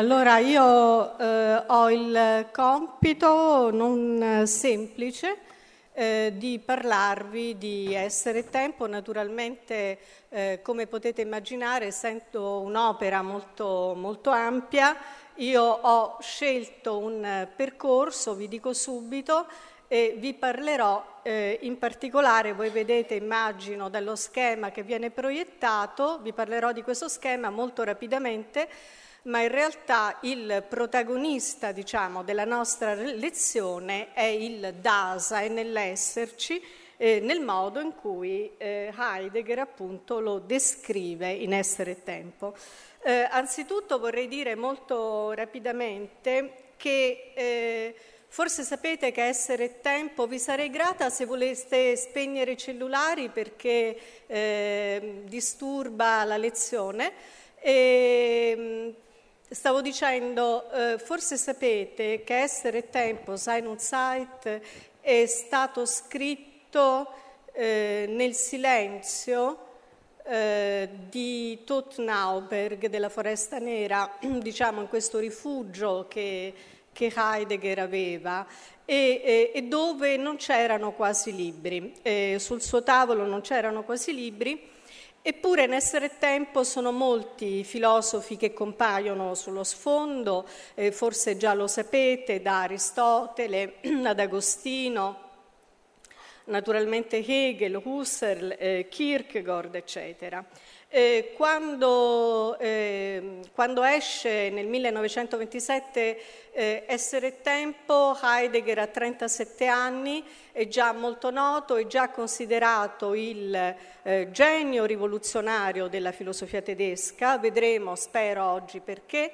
Allora io eh, ho il compito non semplice eh, di parlarvi di essere tempo. Naturalmente, eh, come potete immaginare, essendo un'opera molto, molto ampia, io ho scelto un percorso, vi dico subito, e vi parlerò eh, in particolare, voi vedete immagino dallo schema che viene proiettato, vi parlerò di questo schema molto rapidamente, ma in realtà il protagonista diciamo, della nostra lezione è il Dasa e nell'esserci, eh, nel modo in cui eh, Heidegger appunto lo descrive in Essere e Tempo. Eh, anzitutto vorrei dire molto rapidamente che eh, Forse sapete che essere tempo, vi sarei grata se voleste spegnere i cellulari perché eh, disturba la lezione. E, ehm, stavo dicendo, eh, forse sapete che essere tempo, Sein und Zeit, è stato scritto eh, nel silenzio eh, di Tottenauberg della Foresta Nera, diciamo in questo rifugio che che Heidegger aveva e, e, e dove non c'erano quasi libri, eh, sul suo tavolo non c'erano quasi libri, eppure in essere tempo sono molti i filosofi che compaiono sullo sfondo, eh, forse già lo sapete, da Aristotele ad Agostino, naturalmente Hegel, Husserl, eh, Kierkegaard, eccetera. Eh, quando, eh, quando, esce nel 1927 eh, Essere tempo, Heidegger ha 37 anni, è già molto noto, è già considerato il eh, genio rivoluzionario della filosofia tedesca, vedremo, spero oggi perché.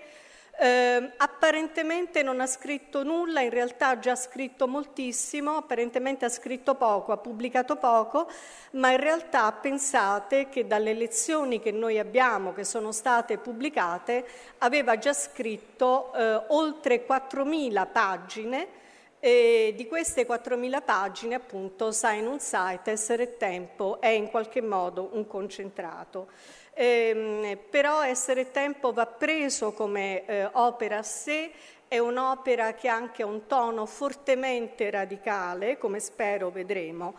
Eh, apparentemente non ha scritto nulla, in realtà ha già scritto moltissimo, apparentemente ha scritto poco, ha pubblicato poco, ma in realtà pensate che dalle lezioni che noi abbiamo, che sono state pubblicate, aveva già scritto eh, oltre 4.000 pagine e di queste 4.000 pagine, appunto, Sein und Zeit, Essere Tempo, è in qualche modo un concentrato. Eh, però Essere Tempo va preso come eh, opera a sé, è un'opera che ha anche un tono fortemente radicale, come spero vedremo.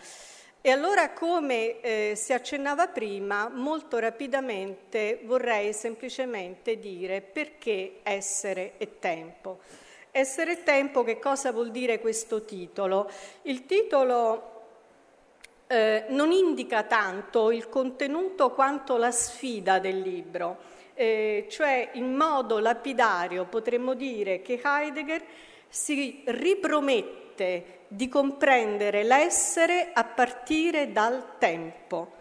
E allora, come eh, si accennava prima, molto rapidamente vorrei semplicemente dire perché essere e tempo. Essere tempo, che cosa vuol dire questo titolo? Il titolo eh, non indica tanto il contenuto quanto la sfida del libro, eh, cioè in modo lapidario potremmo dire che Heidegger si ripromette di comprendere l'essere a partire dal tempo.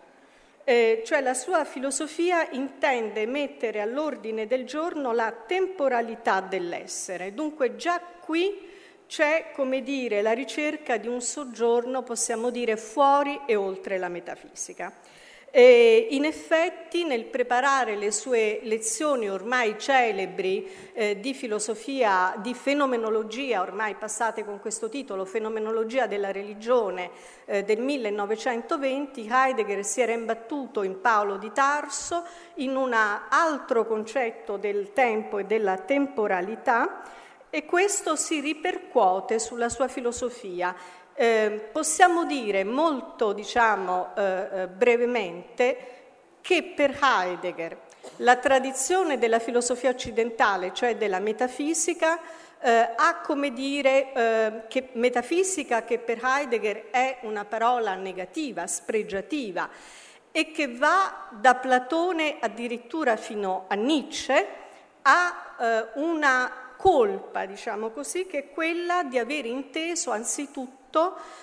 Eh, cioè la sua filosofia intende mettere all'ordine del giorno la temporalità dell'essere. Dunque già qui c'è, come dire, la ricerca di un soggiorno, possiamo dire, fuori e oltre la metafisica. E in effetti, nel preparare le sue lezioni ormai celebri eh, di filosofia, di fenomenologia, ormai passate con questo titolo, Fenomenologia della religione eh, del 1920, Heidegger si era imbattuto in Paolo di Tarso, in un altro concetto del tempo e della temporalità, e questo si ripercuote sulla sua filosofia. Eh, possiamo dire molto, diciamo, eh, eh, brevemente che per Heidegger la tradizione della filosofia occidentale, cioè della metafisica, eh, ha come dire eh, che metafisica che per Heidegger è una parola negativa, spregiativa e che va da Platone addirittura fino a Nietzsche a eh, una colpa, diciamo così, che è quella di aver inteso anzitutto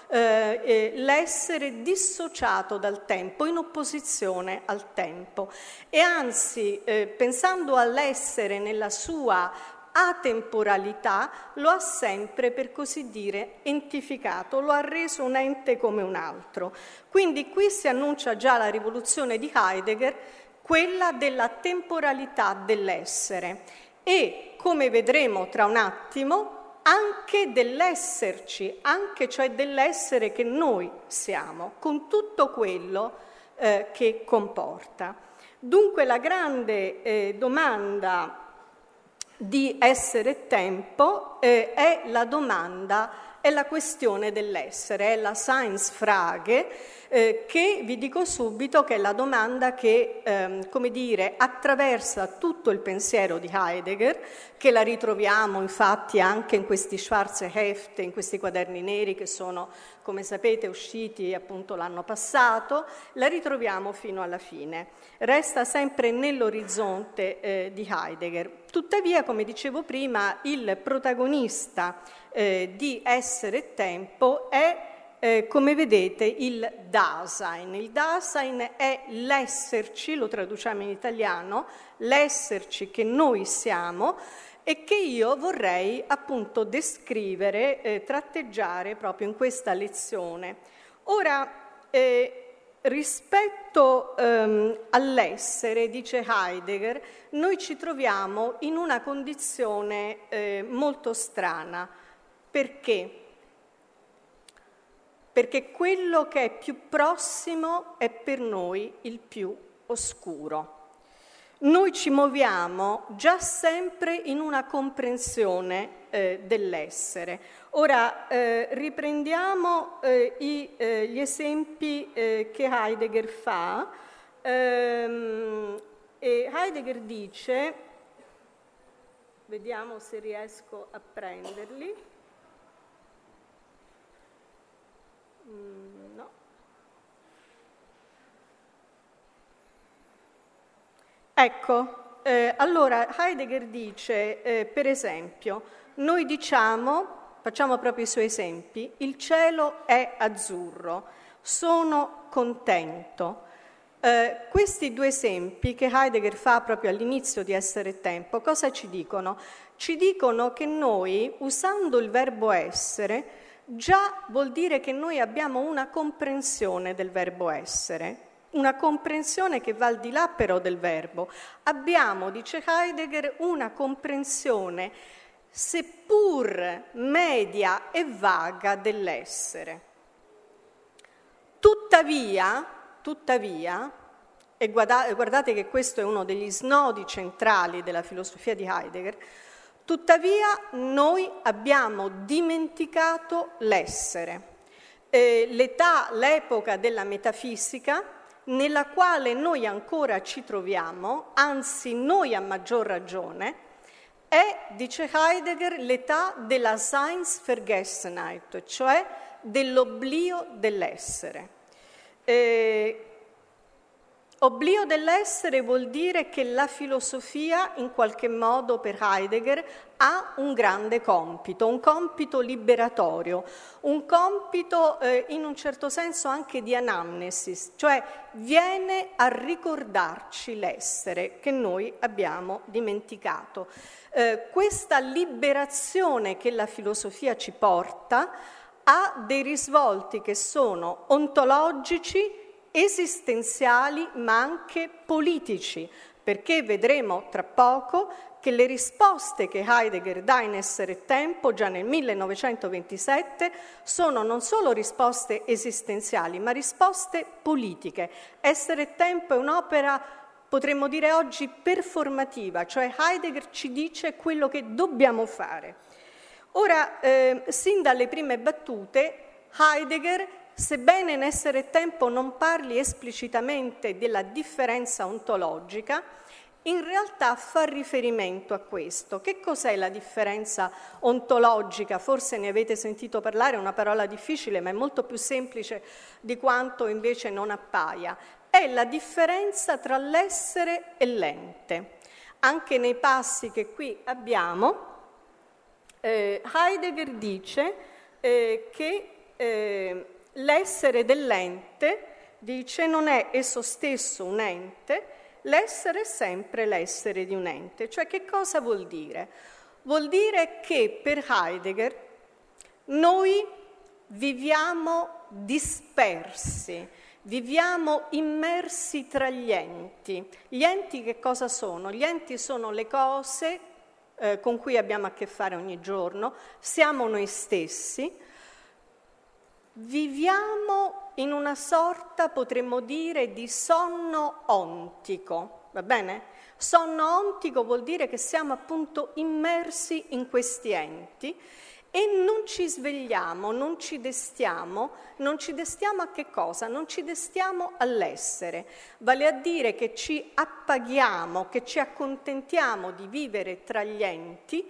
eh, eh, l'essere dissociato dal tempo, in opposizione al tempo. E anzi, eh, pensando all'essere nella sua atemporalità, lo ha sempre, per così dire, entificato, lo ha reso un ente come un altro. Quindi qui si annuncia già la rivoluzione di Heidegger, quella della temporalità dell'essere e, come vedremo tra un attimo, anche dell'esserci, anche cioè dell'essere che noi siamo, con tutto quello eh, che comporta. Dunque la grande eh, domanda di essere tempo eh, è la domanda è la questione dell'essere, è la science frage, eh, che vi dico subito che è la domanda che, ehm, come dire, attraversa tutto il pensiero di Heidegger, che la ritroviamo infatti anche in questi Schwarze Hefte, in questi quaderni neri che sono, come sapete, usciti appunto l'anno passato, la ritroviamo fino alla fine. Resta sempre nell'orizzonte eh, di Heidegger. Tuttavia, come dicevo prima, il protagonista eh, di essere tempo è, eh, come vedete, il Dasein. Il Dasein è l'esserci, lo traduciamo in italiano, l'esserci che noi siamo e che io vorrei appunto descrivere, eh, tratteggiare proprio in questa lezione. Ora, eh, rispetto ehm, all'essere, dice Heidegger, noi ci troviamo in una condizione eh, molto strana. Perché? Perché quello che è più prossimo è per noi il più oscuro. Noi ci muoviamo già sempre in una comprensione eh, dell'essere. Ora eh, riprendiamo eh, i, eh, gli esempi eh, che Heidegger fa. Ehm, Heidegger dice, vediamo se riesco a prenderli. Mm, no. Ecco, eh, allora Heidegger dice, eh, per esempio, noi diciamo, facciamo proprio i suoi esempi, il cielo è azzurro, sono contento. Eh, questi due esempi che Heidegger fa proprio all'inizio di essere tempo, cosa ci dicono? Ci dicono che noi, usando il verbo essere, già vuol dire che noi abbiamo una comprensione del verbo essere, una comprensione che va al di là però del verbo. Abbiamo, dice Heidegger, una comprensione seppur media e vaga dell'essere. Tuttavia, tuttavia, e guardate che questo è uno degli snodi centrali della filosofia di Heidegger, Tuttavia noi abbiamo dimenticato l'essere, eh, l'età, l'epoca della metafisica nella quale noi ancora ci troviamo, anzi noi a maggior ragione, è, dice Heidegger, l'età della Seinsvergessenheit, cioè dell'oblio dell'essere. Eh, Oblio dell'essere vuol dire che la filosofia, in qualche modo per Heidegger, ha un grande compito, un compito liberatorio, un compito eh, in un certo senso anche di anamnesis, cioè viene a ricordarci l'essere che noi abbiamo dimenticato. Eh, questa liberazione che la filosofia ci porta ha dei risvolti che sono ontologici, esistenziali ma anche politici, perché vedremo tra poco che le risposte che Heidegger dà in Essere Tempo già nel 1927 sono non solo risposte esistenziali, ma risposte politiche. Essere Tempo è un'opera, potremmo dire oggi, performativa, cioè Heidegger ci dice quello che dobbiamo fare. Ora, eh, sin dalle prime battute, Heidegger sebbene in essere tempo non parli esplicitamente della differenza ontologica, in realtà fa riferimento a questo. Che cos'è la differenza ontologica? Forse ne avete sentito parlare, è una parola difficile, ma è molto più semplice di quanto invece non appaia. È la differenza tra l'essere e l'ente. Anche nei passi che qui abbiamo, eh, Heidegger dice eh, che eh, l'essere dell'ente, dice, non è esso stesso un ente, l'essere è sempre l'essere di un ente. Cioè che cosa vuol dire? Vuol dire che per Heidegger noi viviamo dispersi, viviamo immersi tra gli enti. Gli enti che cosa sono? Gli enti sono le cose eh, con cui abbiamo a che fare ogni giorno, siamo noi stessi, Viviamo in una sorta, potremmo dire, di sonno ontico, va bene? Sonno ontico vuol dire che siamo appunto immersi in questi enti e non ci svegliamo, non ci destiamo, non ci destiamo a che cosa? Non ci destiamo all'essere, vale a dire che ci appaghiamo, che ci accontentiamo di vivere tra gli enti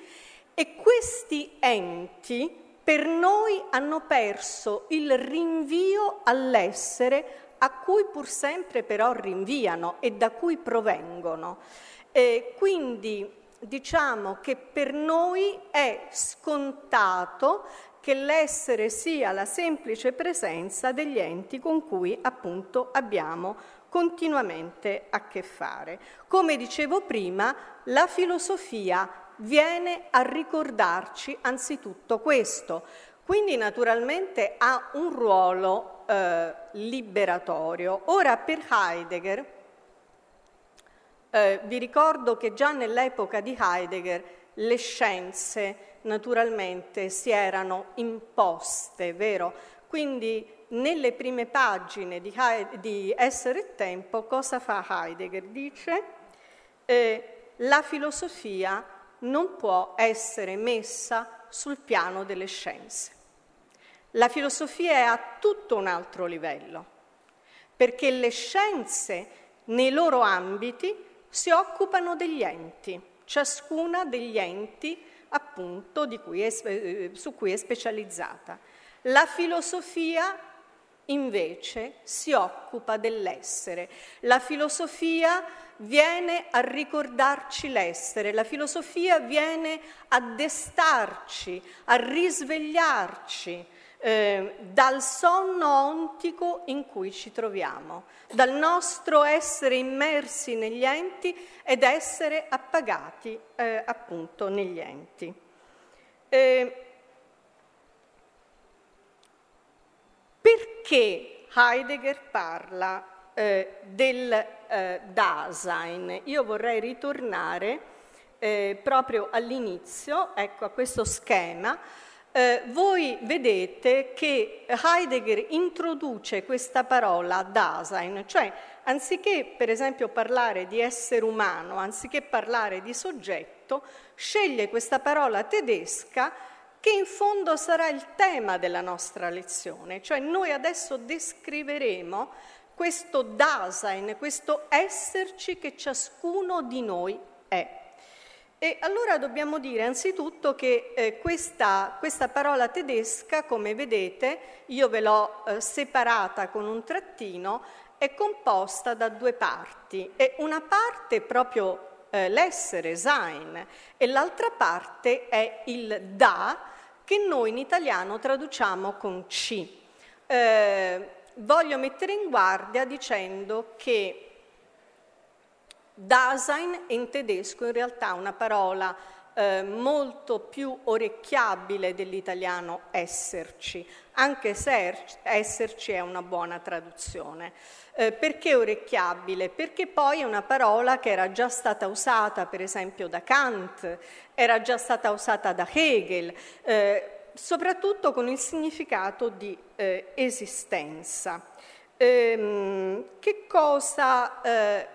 e questi enti per noi hanno perso il rinvio all'essere a cui pur sempre però rinviano e da cui provengono. E quindi diciamo che per noi è scontato che l'essere sia la semplice presenza degli enti con cui appunto abbiamo continuamente a che fare. Come dicevo prima, la filosofia viene a ricordarci anzitutto questo, quindi naturalmente ha un ruolo eh, liberatorio. Ora per Heidegger, eh, vi ricordo che già nell'epoca di Heidegger le scienze naturalmente si erano imposte, vero? Quindi nelle prime pagine di, Heidegger, di Essere e Tempo cosa fa Heidegger? Dice eh, la filosofia non può essere messa sul piano delle scienze. La filosofia è a tutto un altro livello, perché le scienze nei loro ambiti si occupano degli enti, ciascuna degli enti appunto cui è, eh, su cui è specializzata. La filosofia invece si occupa dell'essere. La filosofia viene a ricordarci l'essere, la filosofia viene a destarci, a risvegliarci eh, dal sonno ontico in cui ci troviamo, dal nostro essere immersi negli enti ed essere appagati eh, appunto negli enti. Eh, perché Heidegger parla eh, del eh, Dasein. Io vorrei ritornare eh, proprio all'inizio, ecco, a questo schema. Eh, voi vedete che Heidegger introduce questa parola Dasein, cioè anziché per esempio parlare di essere umano, anziché parlare di soggetto, sceglie questa parola tedesca che in fondo sarà il tema della nostra lezione, cioè noi adesso descriveremo questo Dasein, questo esserci che ciascuno di noi è. E allora dobbiamo dire anzitutto che eh, questa, questa, parola tedesca, come vedete, io ve l'ho eh, separata con un trattino, è composta da due parti. E una parte è proprio eh, l'essere, sein, e l'altra parte è il da, che noi in italiano traduciamo con C. Eh, voglio mettere in guardia dicendo che Dasein in tedesco in realtà è una parola eh, molto più orecchiabile dell'italiano esserci, anche se esserci è una buona traduzione. Eh, perché orecchiabile? Perché poi è una parola che era già stata usata per esempio da Kant, era già stata usata da Hegel, eh, soprattutto con il significato di eh, esistenza. Ehm, che cosa, eh,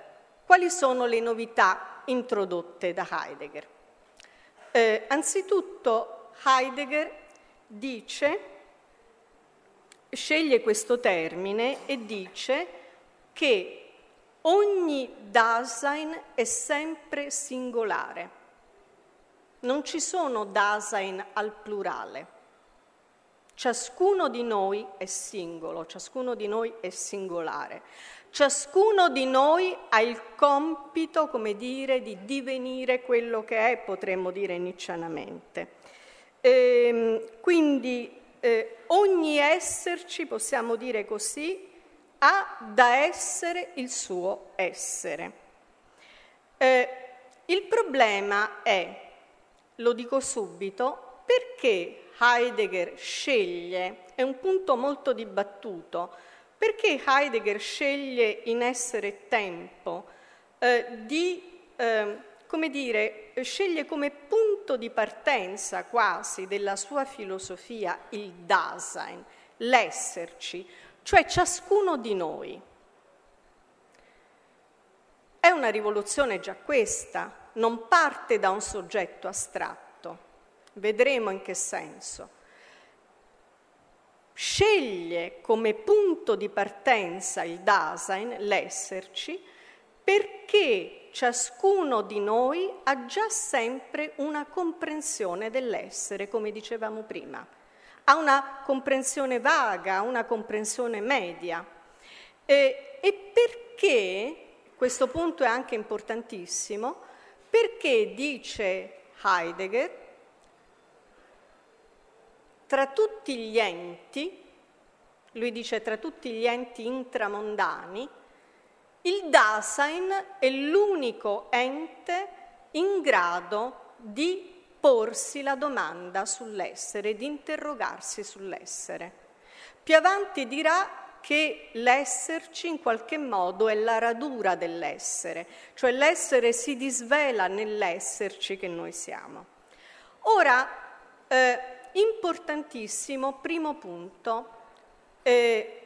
quali sono le novità introdotte da Heidegger? Eh, anzitutto Heidegger dice, sceglie questo termine e dice che ogni Dasein è sempre singolare non ci sono Dasein al plurale. Ciascuno di noi è singolo, ciascuno di noi è singolare. Ciascuno di noi ha il compito, come dire, di divenire quello che è, potremmo dire niccianamente. Ehm, quindi eh, ogni esserci, possiamo dire così, ha da essere il suo essere. Eh, il problema è lo dico subito, perché Heidegger sceglie, è un punto molto dibattuto, perché Heidegger sceglie in essere tempo eh, di, eh, come dire, sceglie come punto di partenza quasi della sua filosofia il Dasein, l'esserci, cioè ciascuno di noi. È una rivoluzione già questa, non parte da un soggetto astratto, vedremo in che senso. Sceglie come punto di partenza il Dasein, l'esserci, perché ciascuno di noi ha già sempre una comprensione dell'essere, come dicevamo prima. Ha una comprensione vaga, una comprensione media. E, e perché, questo punto è anche importantissimo, perché dice Heidegger, tra tutti gli enti, lui dice tra tutti gli enti intramondani, il Dasein è l'unico ente in grado di porsi la domanda sull'essere, di interrogarsi sull'essere. Più avanti dirà che l'esserci in qualche modo è la radura dell'essere, cioè l'essere si disvela nell'esserci che noi siamo. Ora, eh, importantissimo, primo punto, eh,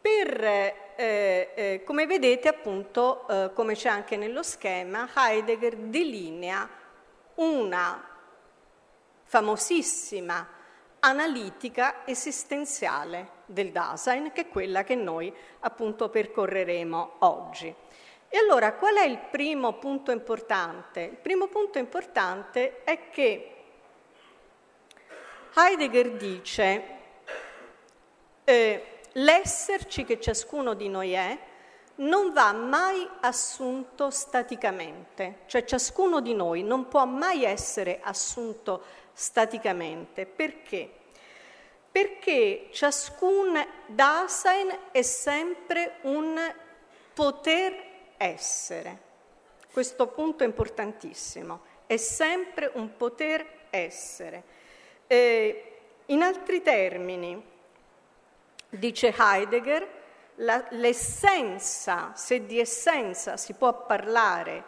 per, eh, eh, come vedete appunto, eh, come c'è anche nello schema, Heidegger delinea una famosissima analitica esistenziale del Dasein, che è quella che noi appunto percorreremo oggi. E allora qual è il primo punto importante? Il primo punto importante è che Heidegger dice eh, l'esserci che ciascuno di noi è non va mai assunto staticamente, cioè ciascuno di noi non può mai essere assunto staticamente. Perché? Perché ciascun Dasein è sempre un poter essere. Questo punto è importantissimo, è sempre un poter essere. Eh, in altri termini, Dice Heidegger, la, l'essenza, se di essenza si può parlare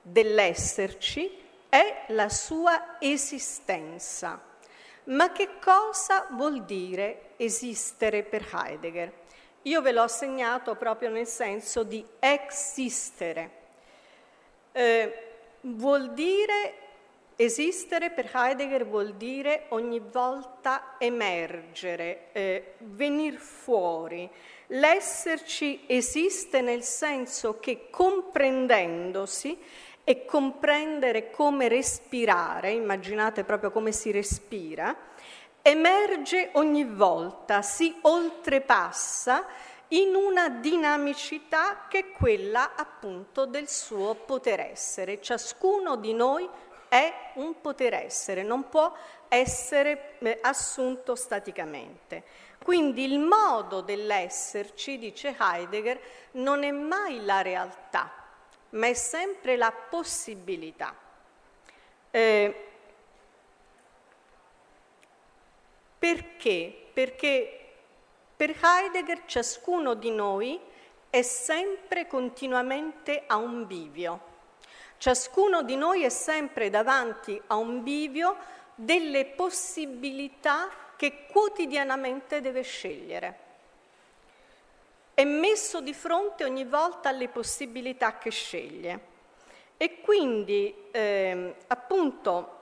dell'esserci, è la sua esistenza. Ma che cosa vuol dire esistere per Heidegger? Io ve l'ho segnato proprio nel senso di existere. Eh, vuol dire Esistere per Heidegger vuol dire ogni volta emergere, eh, venir fuori. L'esserci esiste nel senso che comprendendosi e comprendere come respirare, immaginate proprio come si respira, emerge ogni volta, si oltrepassa in una dinamicità che è quella appunto del suo poter essere. Ciascuno di noi è un poter essere, non può essere eh, assunto staticamente. Quindi il modo dell'esserci, dice Heidegger, non è mai la realtà, ma è sempre la possibilità. Eh, perché? Perché per Heidegger ciascuno di noi è sempre continuamente a un bivio. Ciascuno di noi è sempre davanti a un bivio delle possibilità che quotidianamente deve scegliere. È messo di fronte ogni volta alle possibilità che sceglie. E quindi, eh, appunto,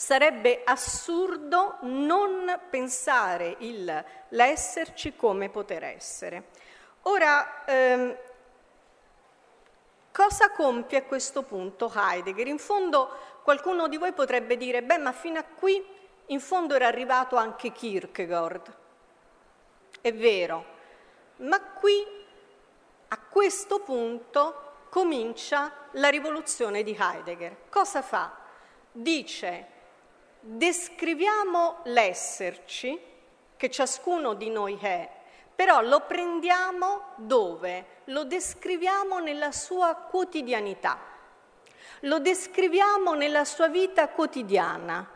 sarebbe assurdo non pensare il, l'esserci come poter essere. Ora, ehm, Cosa compie a questo punto Heidegger? In fondo qualcuno di voi potrebbe dire, beh, ma fino a qui in fondo era arrivato anche Kierkegaard. È vero, ma qui a questo punto comincia la rivoluzione di Heidegger. Cosa fa? Dice, descriviamo l'esserci che ciascuno di noi è però lo prendiamo dove? Lo descriviamo nella sua quotidianità, lo descriviamo nella sua vita quotidiana.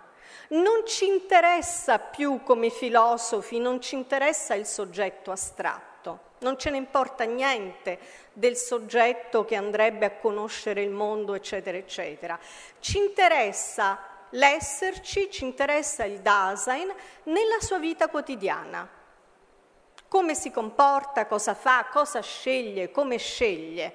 Non ci interessa più come filosofi, non ci interessa il soggetto astratto, non ce ne importa niente del soggetto che andrebbe a conoscere il mondo, eccetera, eccetera. Ci interessa l'esserci, ci interessa il Dasein nella sua vita quotidiana come si comporta, cosa fa, cosa sceglie, come sceglie.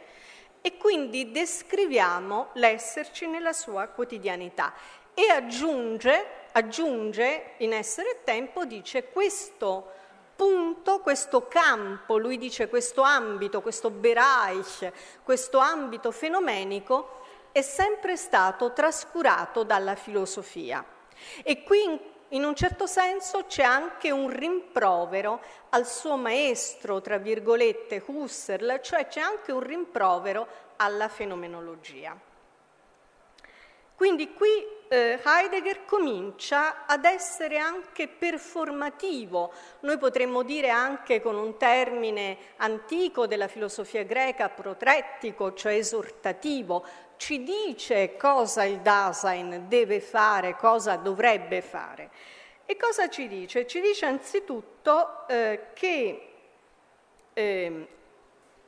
E quindi descriviamo l'esserci nella sua quotidianità e aggiunge, aggiunge in essere tempo, dice questo punto, questo campo, lui dice questo ambito, questo Bereich, questo ambito fenomenico è sempre stato trascurato dalla filosofia. E qui in un certo senso c'è anche un rimprovero al suo maestro, tra virgolette, Husserl, cioè c'è anche un rimprovero alla fenomenologia. Quindi qui eh, Heidegger comincia ad essere anche performativo, noi potremmo dire anche con un termine antico della filosofia greca, protrettico, cioè esortativo, ci dice cosa il Dasein deve fare, cosa dovrebbe fare. E cosa ci dice? Ci dice anzitutto eh, che eh,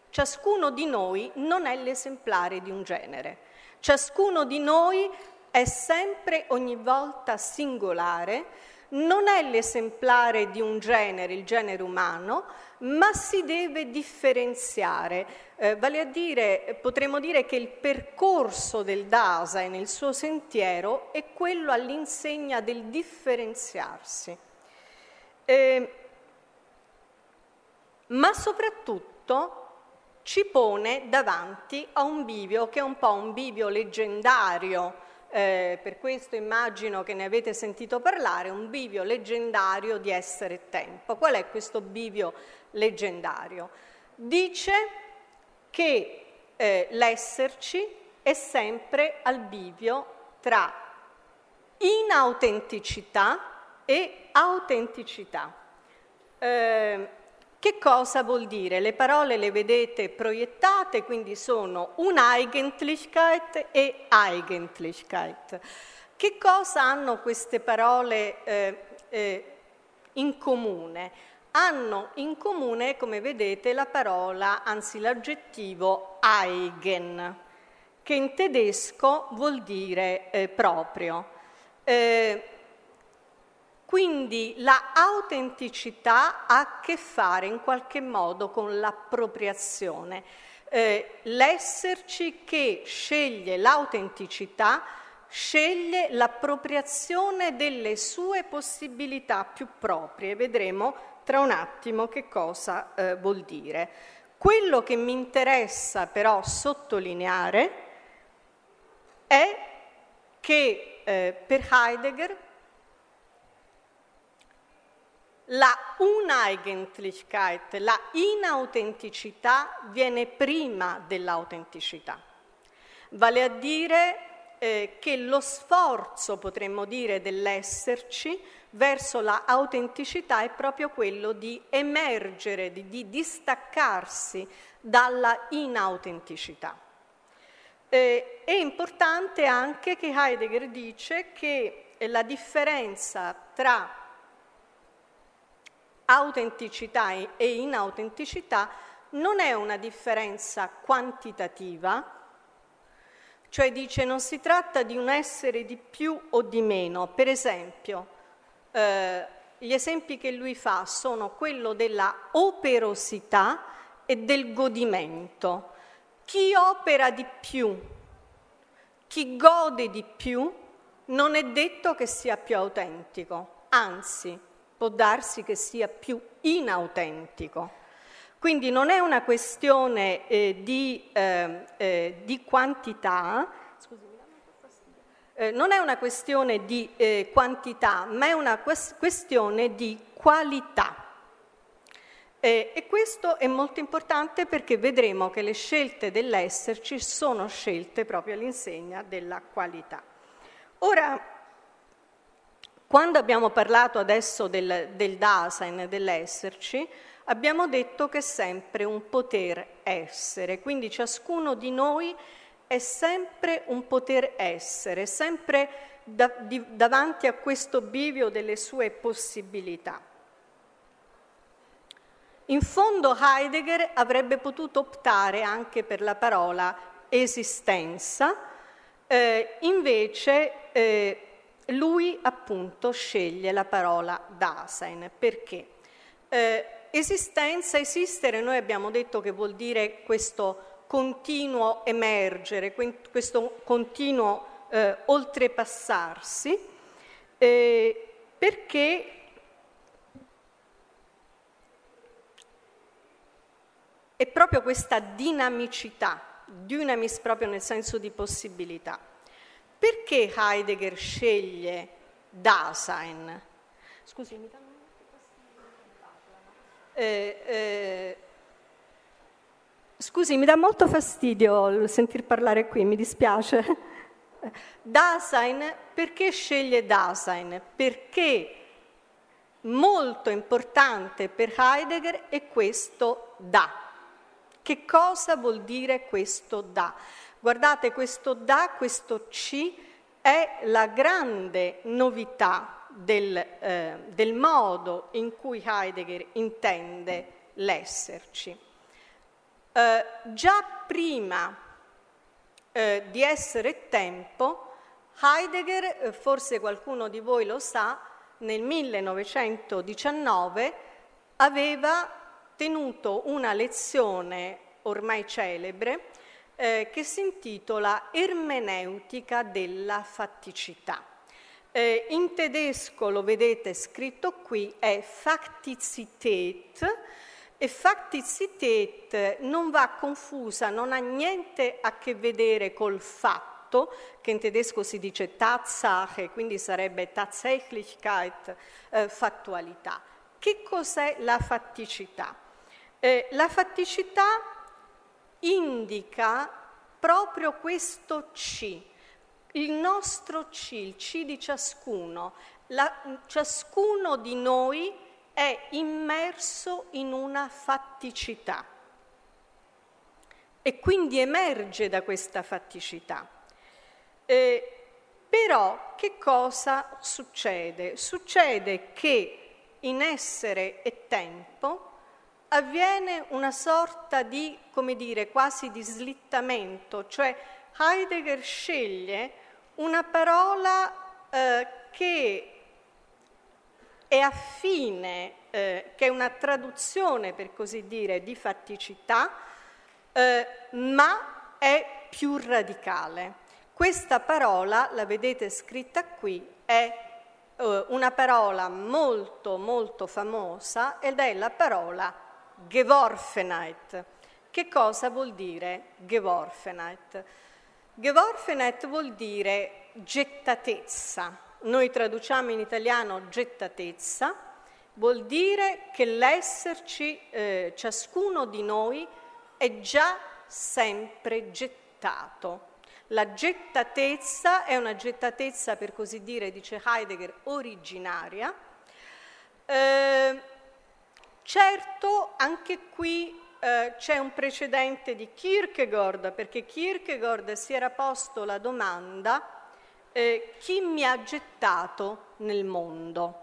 ciascuno di noi non è l'esemplare di un genere, ciascuno di noi è sempre ogni volta singolare, non è l'esemplare di un genere, il genere umano, ma si deve differenziare. Eh, vale a dire, potremmo dire che il percorso del Dasein, il suo sentiero, è quello all'insegna del differenziarsi. Eh, ma soprattutto ci pone davanti a un bivio che è un po' un bivio leggendario, eh, per questo immagino che ne avete sentito parlare, un bivio leggendario di essere tempo. Qual è questo bivio leggendario? Dice che eh, l'esserci è sempre al bivio tra inautenticità e autenticità. Eh, che cosa vuol dire? Le parole le vedete proiettate, quindi sono Uneigentlichkeit e Eigentlichkeit. Che cosa hanno queste parole eh, eh, in comune? Hanno in comune, come vedete, la parola, anzi l'aggettivo eigen, che in tedesco vuol dire eh, proprio. Quindi la autenticità ha a che fare in qualche modo con l'appropriazione. Eh, l'esserci che sceglie l'autenticità sceglie l'appropriazione delle sue possibilità più proprie. Vedremo tra un attimo che cosa eh, vuol dire. Quello che mi interessa però sottolineare è che eh, per Heidegger la Uneigentlichkeit, la inautenticità viene prima dell'autenticità. Vale a dire eh, che lo sforzo, potremmo dire, dell'esserci verso la autenticità è proprio quello di emergere, di, di distaccarsi dalla inautenticità. Eh, è importante anche che Heidegger dice che la differenza tra autenticità e inautenticità non è una differenza quantitativa, cioè dice non si tratta di un essere di più o di meno. Per esempio, eh, gli esempi che lui fa sono quello della operosità e del godimento. Chi opera di più, chi gode di più, non è detto che sia più autentico, anzi può darsi che sia più inautentico. Quindi non è una questione eh, di, eh, eh, di, quantità, eh, non è una questione di eh, quantità, ma è una questione di qualità. Eh, e questo è molto importante perché vedremo che le scelte dell'esserci sono scelte proprio all'insegna della qualità. Ora, quando abbiamo parlato adesso del, del Dasein, dell'esserci, abbiamo detto che è sempre un poter essere, quindi ciascuno di noi è sempre un poter essere, sempre da, di, davanti a questo bivio delle sue possibilità. In fondo Heidegger avrebbe potuto optare anche per la parola esistenza, eh, invece eh, lui appunto sceglie la parola Dasein. Perché? Eh, esistenza, esistere, noi abbiamo detto che vuol dire questo continuo emergere, questo continuo eh, oltrepassarsi, eh, perché è proprio questa dinamicità, dynamis proprio nel senso di possibilità. Perché Heidegger sceglie Dasein? Scusi, mi danno eh, eh, scusi, mi dà molto fastidio sentir parlare qui, mi dispiace. Dasein, perché sceglie Dasein? Perché molto importante per Heidegger è questo da. Che cosa vuol dire questo da? Guardate, questo da, questo ci, è la grande novità del, eh, del modo in cui Heidegger intende l'esserci. Eh, già prima eh, di essere tempo, Heidegger, eh, forse qualcuno di voi lo sa, nel 1919 aveva tenuto una lezione ormai celebre eh, che si intitola Ermeneutica della fatticità. Eh, in tedesco lo vedete scritto qui, è Faktizität e Faktizität non va confusa, non ha niente a che vedere col fatto, che in tedesco si dice Tatsache, quindi sarebbe Tatsächlichkeit, eh, fattualità. Che cos'è la fatticità? Eh, la fatticità indica proprio questo C, il nostro C, il C di ciascuno. La, ciascuno di noi è immerso in una fatticità e quindi emerge da questa fatticità. Eh, però che cosa succede? Succede che in essere e tempo avviene una sorta di, come dire, quasi di slittamento, cioè Heidegger sceglie una parola eh, che è affine, eh, che è una traduzione, per così dire, di fatticità, eh, ma è più radicale. Questa parola, la vedete scritta qui, è eh, una parola molto molto famosa ed è la parola Geworfenheit. Che cosa vuol dire Geworfenheit? Geworfenheit vuol dire gettatezza. Noi traduciamo in italiano gettatezza, vuol dire che l'esserci, eh, ciascuno di noi, è già sempre gettato. La gettatezza è una gettatezza, per così dire, dice Heidegger, originaria. Eh, Certo, anche qui eh, c'è un precedente di Kierkegaard, perché Kierkegaard si era posto la domanda eh, chi mi ha gettato nel mondo?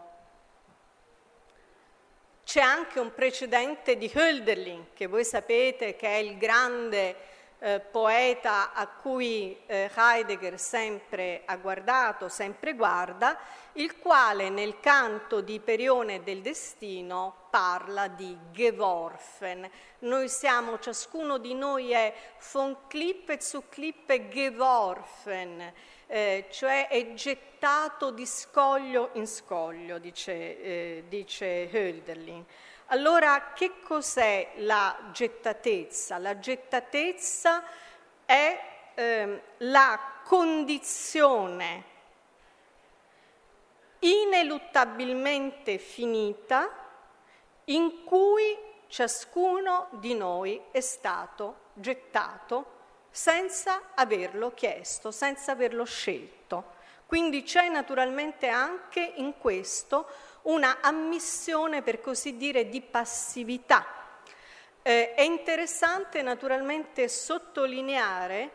C'è anche un precedente di Hölderlin, che voi sapete che è il grande eh, poeta a cui eh, Heidegger sempre ha guardato, sempre guarda, il quale nel canto di Perione del destino parla di Geworfen. Noi siamo, ciascuno di noi è von Klippe zu Klippe geworfen, eh, cioè è gettato di scoglio in scoglio, dice, eh, dice Hölderlin. Allora, che cos'è la gettatezza? La gettatezza è eh, la condizione ineluttabilmente finita in cui ciascuno di noi è stato gettato senza averlo chiesto, senza averlo scelto. Quindi c'è naturalmente anche in questo una ammissione, per così dire, di passività. Eh, è interessante naturalmente sottolineare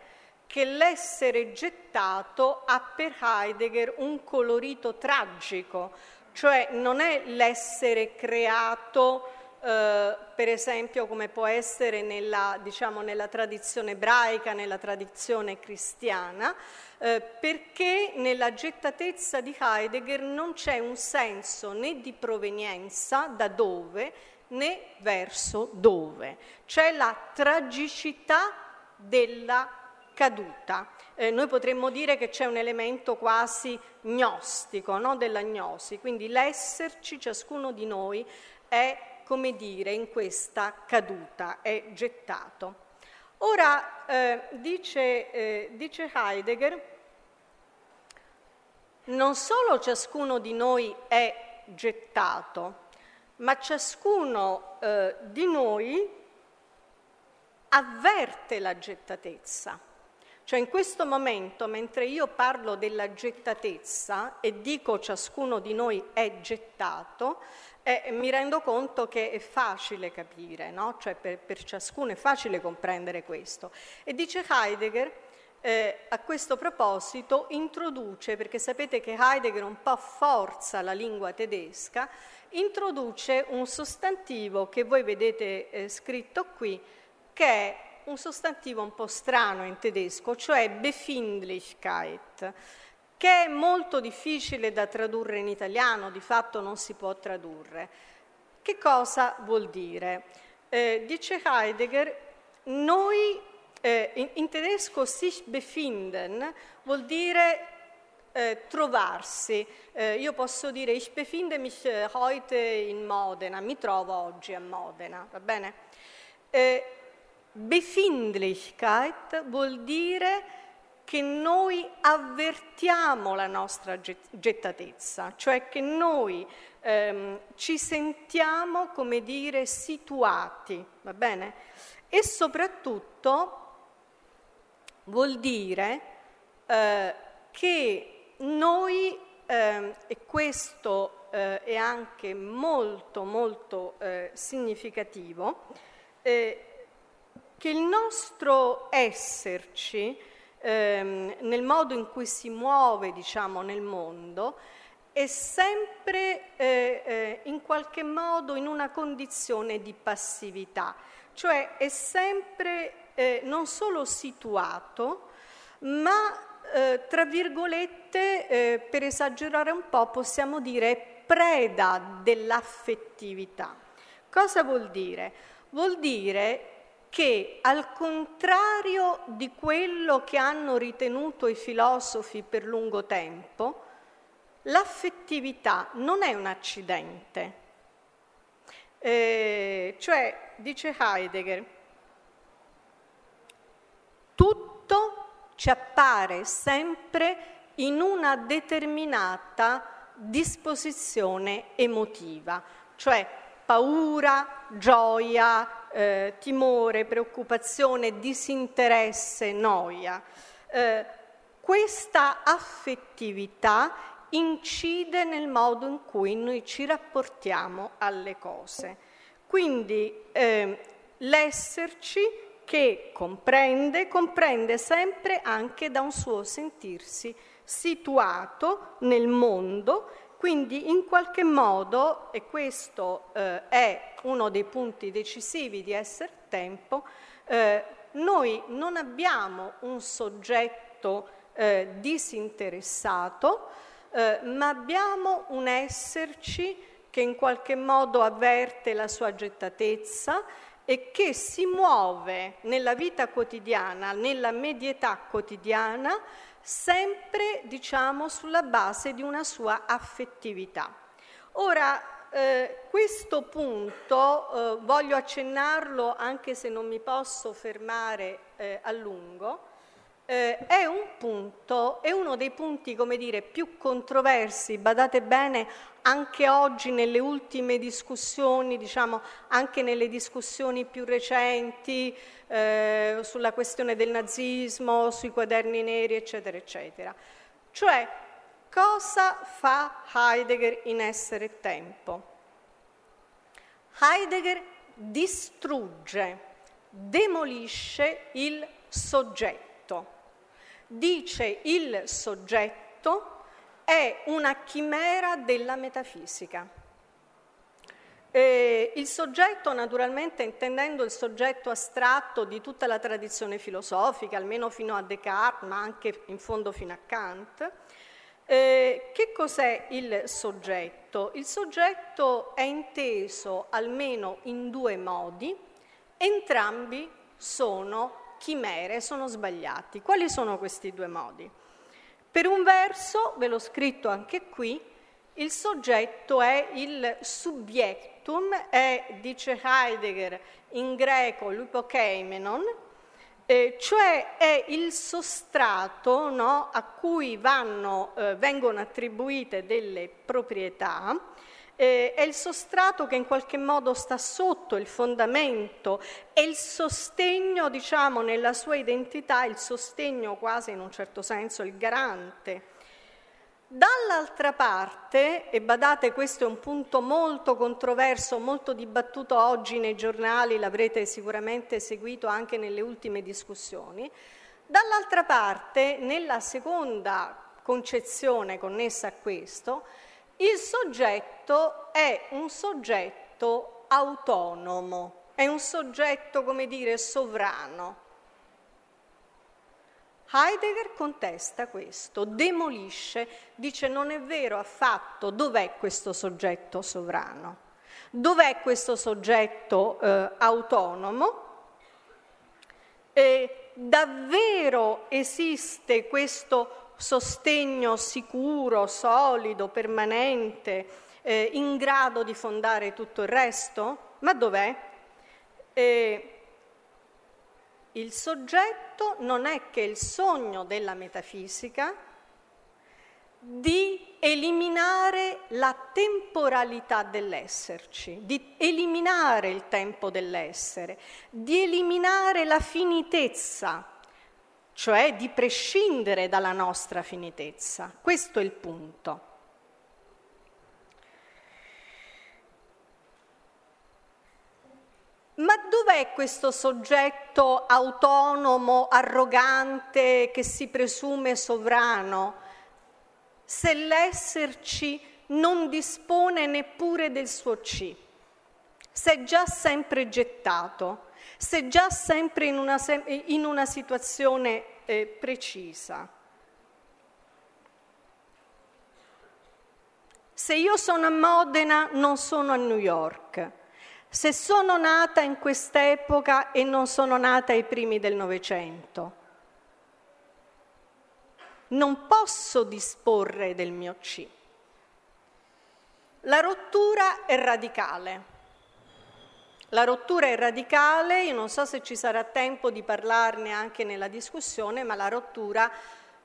che l'essere gettato ha per Heidegger un colorito tragico, cioè non è l'essere creato eh, per esempio come può essere nella, diciamo, nella tradizione ebraica, nella tradizione cristiana, eh, perché nella gettatezza di Heidegger non c'è un senso né di provenienza, da dove, né verso dove. C'è la tragicità della caduta. Eh, noi potremmo dire che c'è un elemento quasi gnostico no? della gnosi, quindi l'esserci, ciascuno di noi, è come dire in questa caduta, è gettato. Ora eh, dice, eh, dice Heidegger, non solo ciascuno di noi è gettato, ma ciascuno eh, di noi avverte la gettatezza. Cioè in questo momento, mentre io parlo della gettatezza e dico ciascuno di noi è gettato, eh, mi rendo conto che è facile capire, no? cioè per, per, ciascuno è facile comprendere questo. E dice Heidegger, eh, a questo proposito, introduce, perché sapete che Heidegger un po' forza la lingua tedesca, introduce un sostantivo che voi vedete eh, scritto qui, che è un sostantivo un po' strano in tedesco, cioè Befindlichkeit, che è molto difficile da tradurre in italiano, di fatto non si può tradurre. Che cosa vuol dire? Eh, dice Heidegger, noi eh, in, in, tedesco sich befinden vuol dire eh, trovarsi. Eh, io posso dire ich befinde mich äh, heute in Modena, mi trovo oggi a Modena, va bene? Befindlichkeit vuol dire che noi avvertiamo la nostra gettatezza, cioè che noi ehm, ci sentiamo, come dire, situati, va bene? E soprattutto vuol dire eh, che noi, eh, e questo eh, è anche molto molto eh, significativo, eh, che il nostro esserci, ehm, nel modo in cui si muove, diciamo, nel mondo, è sempre eh, eh, in qualche modo in una condizione di passività, cioè è sempre eh, non solo situato, ma eh, tra virgolette, eh, per esagerare un po', possiamo dire preda dell'affettività. Cosa vuol dire? Vuol dire che al contrario di quello che hanno ritenuto i filosofi per lungo tempo, l'affettività non è un accidente. Eh, cioè, dice Heidegger, tutto ci appare sempre in una determinata disposizione emotiva, cioè paura, gioia, eh, timore, preoccupazione, disinteresse, noia. Eh, questa affettività incide nel modo in cui noi ci rapportiamo alle cose. Quindi eh, l'esserci che comprende, comprende sempre anche da un suo sentirsi situato nel mondo quindi in qualche modo, e questo eh, è uno dei punti decisivi di essere tempo, eh, noi non abbiamo un soggetto eh, disinteressato, eh, ma abbiamo un esserci che in qualche modo avverte la sua gettatezza e che si muove nella vita quotidiana, nella medietà quotidiana, sempre diciamo sulla base di una sua affettività. Ora, eh, questo punto eh, voglio accennarlo anche se non mi posso fermare eh, a lungo, eh, è un punto, è uno dei punti, come dire, più controversi, badate bene, anche oggi nelle ultime discussioni, diciamo anche nelle discussioni più recenti eh, sulla questione del nazismo, sui quaderni neri, eccetera, eccetera. Cioè, cosa fa Heidegger in essere tempo? Heidegger distrugge, demolisce il soggetto dice il soggetto è una chimera della metafisica. Eh, il soggetto, naturalmente, intendendo il soggetto astratto di tutta la tradizione filosofica, almeno fino a Descartes, ma anche in fondo fino a Kant, Eh, che cos'è il soggetto? Il soggetto è inteso almeno in due modi, entrambi sono chimere, sono sbagliati. Quali sono questi due modi? Per un verso, ve l'ho scritto anche qui, il soggetto è il subjectum, è, dice Heidegger in greco, l'upokeimenon, eh, cioè è il sostrato no, a cui vanno, eh, vengono attribuite delle proprietà, eh, è il sostrato che in qualche modo sta sotto il fondamento, è il sostegno, diciamo, nella sua identità, il sostegno quasi in un certo senso, il garante. Dall'altra parte, e badate questo è un punto molto controverso, molto dibattuto oggi nei giornali, l'avrete sicuramente seguito anche nelle ultime discussioni, dall'altra parte, nella seconda concezione connessa a questo, il soggetto è un soggetto autonomo, è un soggetto, come dire, sovrano. Heidegger contesta questo, demolisce, dice non è vero affatto dov'è questo soggetto sovrano, dov'è questo soggetto eh, autonomo. E davvero esiste questo sostegno sicuro, solido, permanente, eh, in grado di fondare tutto il resto? Ma dov'è? Eh, il soggetto non è che il sogno della metafisica di eliminare la temporalità dell'esserci, di eliminare il tempo dell'essere, di eliminare la finitezza, cioè di prescindere dalla nostra finitezza. Questo è il punto. Ma dov'è questo soggetto autonomo, arrogante, che si presume sovrano, se l'esserci non dispone neppure del suo C, se è già sempre gettato, se già sempre in una, in una situazione eh, precisa? Se io sono a Modena, non sono a New York. Se sono nata in quest'epoca e non sono nata ai primi del Novecento, non posso disporre del mio C. La rottura è radicale. La rottura è radicale, io non so se ci sarà tempo di parlarne anche nella discussione, ma la rottura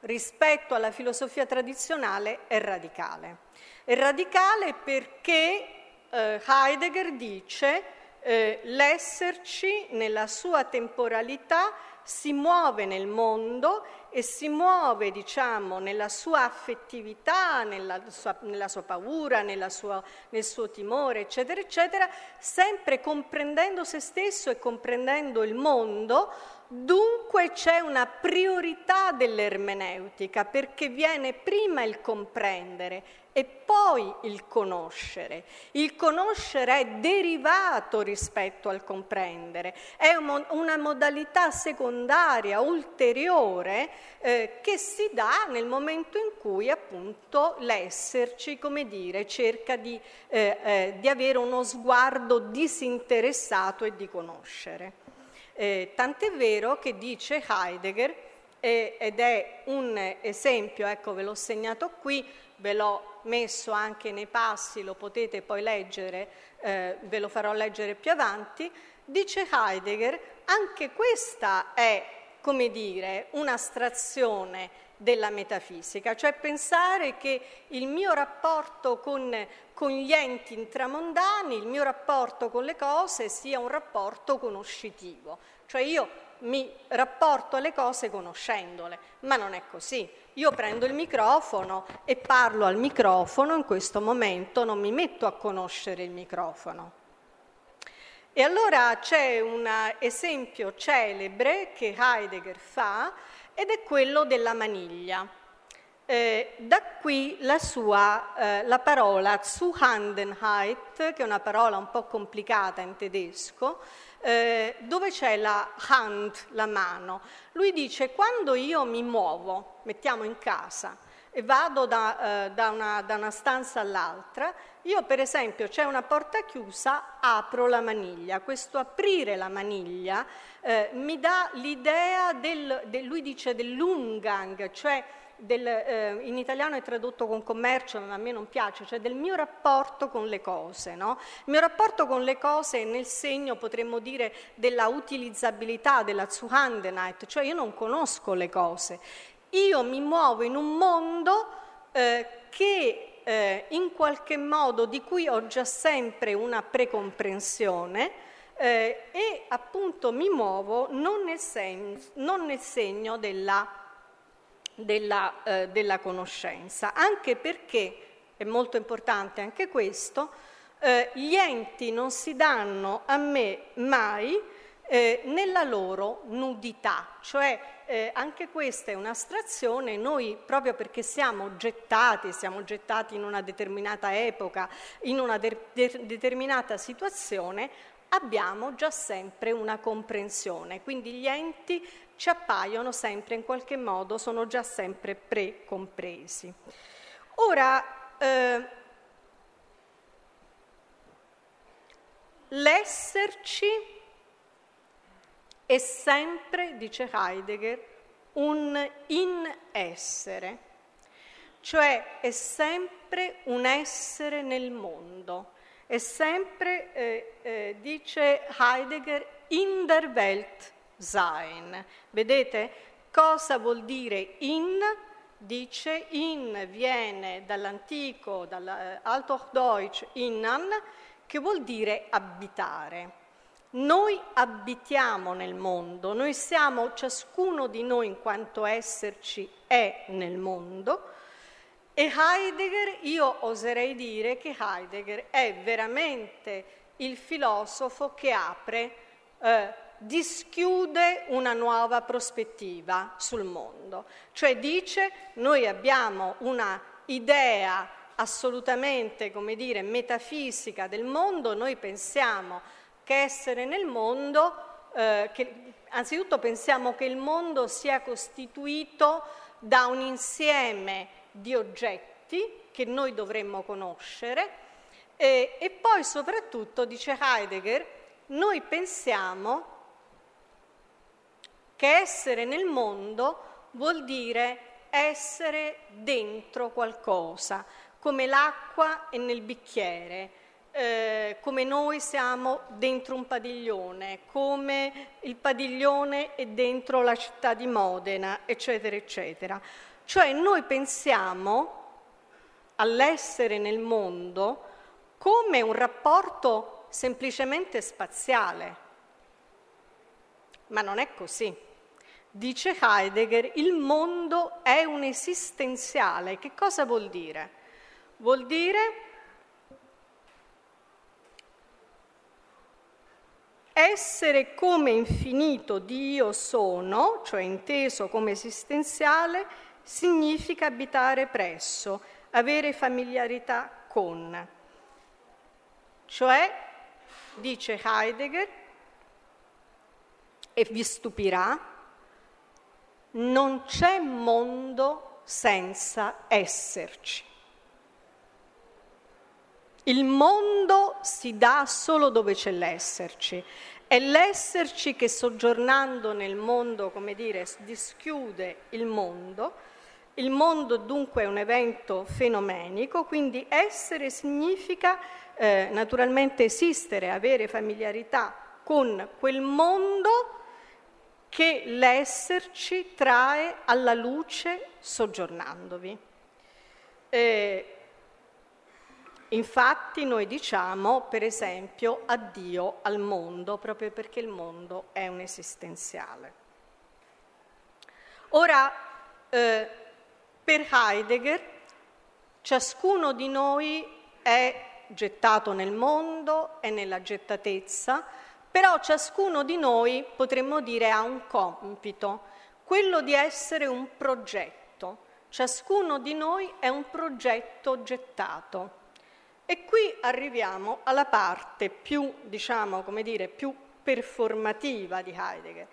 rispetto alla filosofia tradizionale è radicale. È radicale perché eh, Heidegger dice eh, l'esserci nella sua temporalità si muove nel mondo e si muove, diciamo, nella sua affettività, nella sua, nella sua paura, sua, nel suo timore, eccetera, eccetera, sempre comprendendo se stesso e comprendendo il mondo. Dunque c'è una priorità dell'ermeneutica perché viene prima il comprendere e poi il conoscere. Il conoscere è derivato rispetto al comprendere, è una modalità secondaria, ulteriore, eh, che si dà nel momento in cui appunto l'esserci, come dire, cerca di, eh, eh, di avere uno sguardo disinteressato e di conoscere. Eh, tant'è vero che dice Heidegger, eh, ed è un esempio, ecco ve l'ho segnato qui, ve l'ho messo anche nei passi, lo potete poi leggere, eh, ve lo farò leggere più avanti, dice Heidegger, anche questa è, come dire, un'astrazione della metafisica, cioè pensare che il mio rapporto con, con, gli enti intramondani, il mio rapporto con le cose sia un rapporto conoscitivo, cioè io mi rapporto alle cose conoscendole, ma non è così. Io prendo il microfono e parlo al microfono, in questo momento non mi metto a conoscere il microfono. E allora c'è un esempio celebre che Heidegger fa ed è quello della maniglia. Eh, da qui la sua eh, la parola Zuhandenheit, che è una parola un po' complicata in tedesco, eh, dove c'è la hand, la mano. Lui dice quando io mi muovo, mettiamo in casa, e vado da, eh, da, una, da una stanza all'altra, io per esempio c'è una porta chiusa, apro la maniglia. Questo aprire la maniglia eh, mi dà l'idea del, del, lui dice dell'ungang, cioè del, eh, in italiano è tradotto con commercio, ma a me non piace, cioè del mio rapporto con le cose. No? Il mio rapporto con le cose è nel segno, potremmo dire, della utilizzabilità, della Zuhandenheit, cioè io non conosco le cose. Io mi muovo in un mondo eh, che eh, in qualche modo di cui ho già sempre una precomprensione, eh, e appunto mi muovo non nel, sen- non nel segno della della, eh, della conoscenza, anche perché, è molto importante anche questo, eh, gli enti non si danno a me mai eh, nella loro nudità, cioè eh, anche questa è un'astrazione, noi proprio perché siamo gettati, siamo gettati in una determinata epoca, in una de- de- determinata situazione, abbiamo già sempre una comprensione, quindi gli enti ci appaiono sempre in qualche modo, sono già sempre precompresi. Ora, eh, l'esserci è sempre, dice Heidegger, un in essere, cioè è sempre un essere nel mondo, è sempre, eh, eh, dice Heidegger, in der Welt sein. Vedete cosa vuol dire in? Dice in viene dall'antico, dall'Althochdeutsch innan, che vuol dire abitare. Noi abitiamo nel mondo, noi siamo, ciascuno di noi in quanto esserci è nel mondo. E Heidegger, io oserei dire che Heidegger è veramente il filosofo che apre eh, dischiude una nuova prospettiva sul mondo, cioè dice noi abbiamo una idea assolutamente, come dire, metafisica del mondo, noi pensiamo che essere nel mondo, eh, che, anzitutto pensiamo che il mondo sia costituito da un insieme di oggetti che noi dovremmo conoscere e, e poi soprattutto, dice Heidegger, noi pensiamo che essere nel mondo vuol dire essere dentro qualcosa, come l'acqua è nel bicchiere, eh, come noi siamo dentro un padiglione, come il padiglione è dentro la città di Modena, eccetera, eccetera. Cioè noi pensiamo all'essere nel mondo come un rapporto semplicemente spaziale, ma non è così. Dice Heidegger, il mondo è un esistenziale. Che cosa vuol dire? Vuol dire essere come infinito di io sono, cioè inteso come esistenziale, significa abitare presso, avere familiarità con. Cioè, dice Heidegger, e vi stupirà, non c'è mondo senza esserci. Il mondo si dà solo dove c'è l'esserci. È l'esserci che soggiornando nel mondo, come dire, dischiude il mondo. Il mondo dunque è un evento fenomenico, quindi essere significa eh, naturalmente esistere, avere familiarità con quel mondo che l'esserci trae alla luce soggiornandovi. Eh, infatti noi diciamo, per esempio, addio al mondo, proprio perché il mondo è un esistenziale. Ora, eh, per Heidegger, ciascuno di noi è gettato nel mondo, è nella gettatezza, però ciascuno di noi, potremmo dire, ha un compito, quello di essere un progetto. Ciascuno di noi è un progetto gettato. E qui arriviamo alla parte più, diciamo, come dire, più performativa di Heidegger,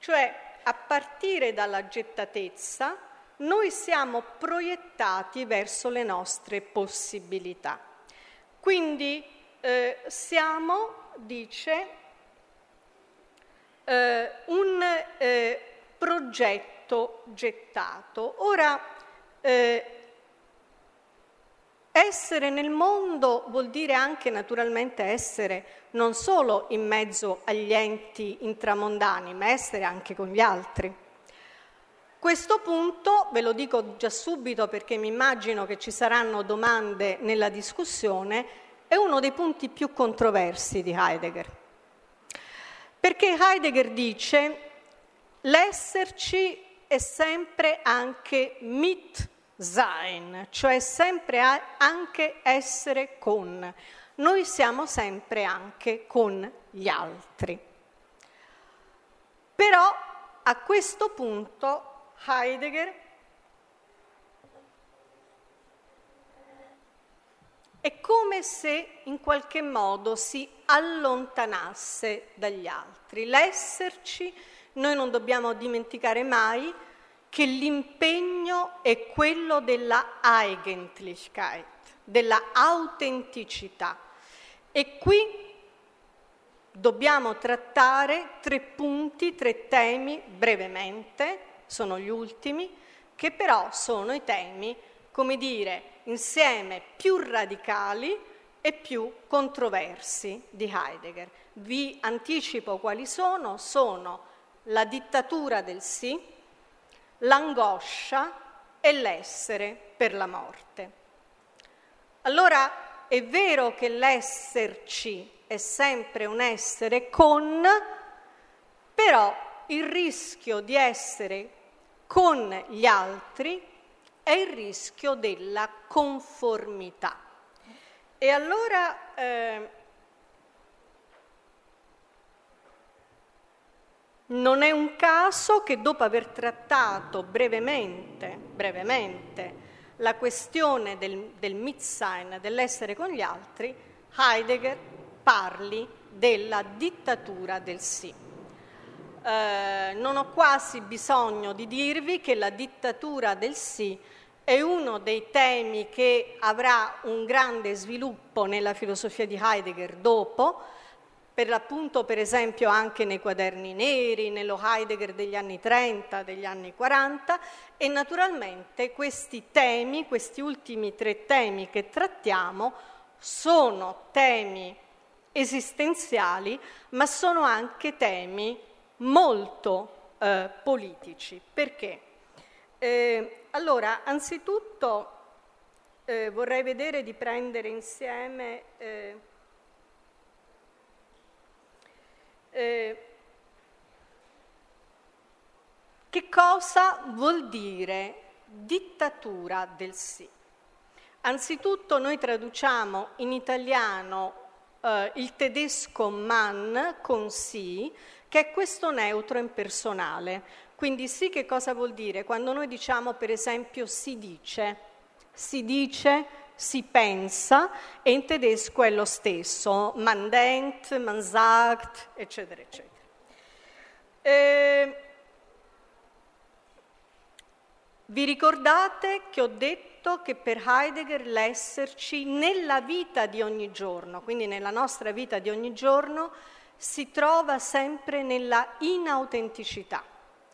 cioè a partire dalla gettatezza noi siamo proiettati verso le nostre possibilità. Quindi eh, siamo, dice, eh, un eh, progetto gettato. Ora, eh, essere nel mondo vuol dire anche naturalmente essere non solo in mezzo agli enti intramondani, ma essere anche con gli altri. Questo punto, ve lo dico già subito perché mi immagino che ci saranno domande nella discussione, è uno dei punti più controversi di Heidegger. Perché Heidegger dice l'esserci è sempre anche mit sein, cioè sempre anche essere con. Noi siamo sempre anche con gli altri. Però a questo punto Heidegger è come se in qualche modo si allontanasse dagli altri. L'esserci, noi non dobbiamo dimenticare mai che l'impegno è quello della Eigentlichkeit, della autenticità. E qui dobbiamo trattare tre punti, tre temi brevemente, sono gli ultimi, che però sono i temi, come dire, insieme più radicali e più controversi di Heidegger. Vi anticipo quali sono, sono la dittatura del sì, l'angoscia e l'essere per la morte. Allora è vero che l'esserci è sempre un essere con, però il rischio di essere con gli altri è il rischio della conformità. E allora eh, Non è un caso che dopo aver trattato brevemente, brevemente la questione del, del Mitsein, dell'essere con gli altri, Heidegger parli della dittatura del sì. Eh, non ho quasi bisogno di dirvi che la dittatura del sì è uno dei temi che avrà un grande sviluppo nella filosofia di Heidegger dopo, per l'appunto per esempio anche nei quaderni neri, nello Heidegger degli anni 30, degli anni 40 e naturalmente questi temi, questi ultimi tre temi che trattiamo sono temi esistenziali ma sono anche temi molto eh, politici. Perché? Eh, allora, anzitutto eh, vorrei vedere di prendere insieme eh, che cosa vuol dire dittatura del sì? Anzitutto noi traduciamo in italiano eh, il tedesco Mann con sì, che è questo neutro impersonale. Quindi sì che cosa vuol dire? Quando noi diciamo per esempio si dice, si dice si pensa e in tedesco è lo stesso, man denkt, man sagt, eccetera, eccetera. Eh, vi ricordate che ho detto che per Heidegger l'esserci nella vita di ogni giorno, quindi nella nostra vita di ogni giorno, si trova sempre nella inautenticità.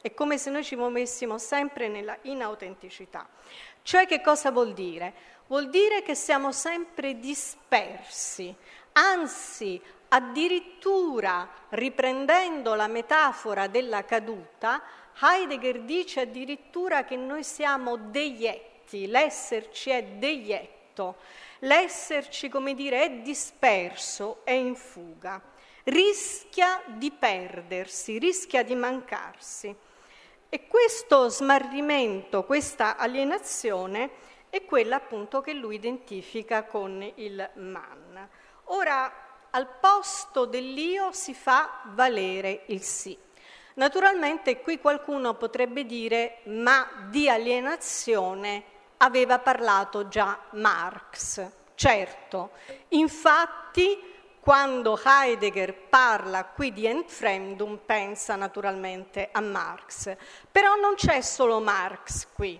È come se noi ci muovessimo sempre nella inautenticità. Cioè che cosa vuol dire? Vuol dire che siamo sempre dispersi, anzi addirittura riprendendo la metafora della caduta, Heidegger dice addirittura che noi siamo deietti, l'esserci è deietto, l'esserci, come dire, è disperso, è in fuga, rischia di perdersi, rischia di mancarsi. E questo smarrimento, questa alienazione è quella appunto che lui identifica con il man. Ora, al posto dell'io si fa valere il sì. Naturalmente qui qualcuno potrebbe dire ma di alienazione aveva parlato già Marx. Certo, infatti quando Heidegger parla qui di Entfremdung pensa naturalmente a Marx, però non c'è solo Marx qui,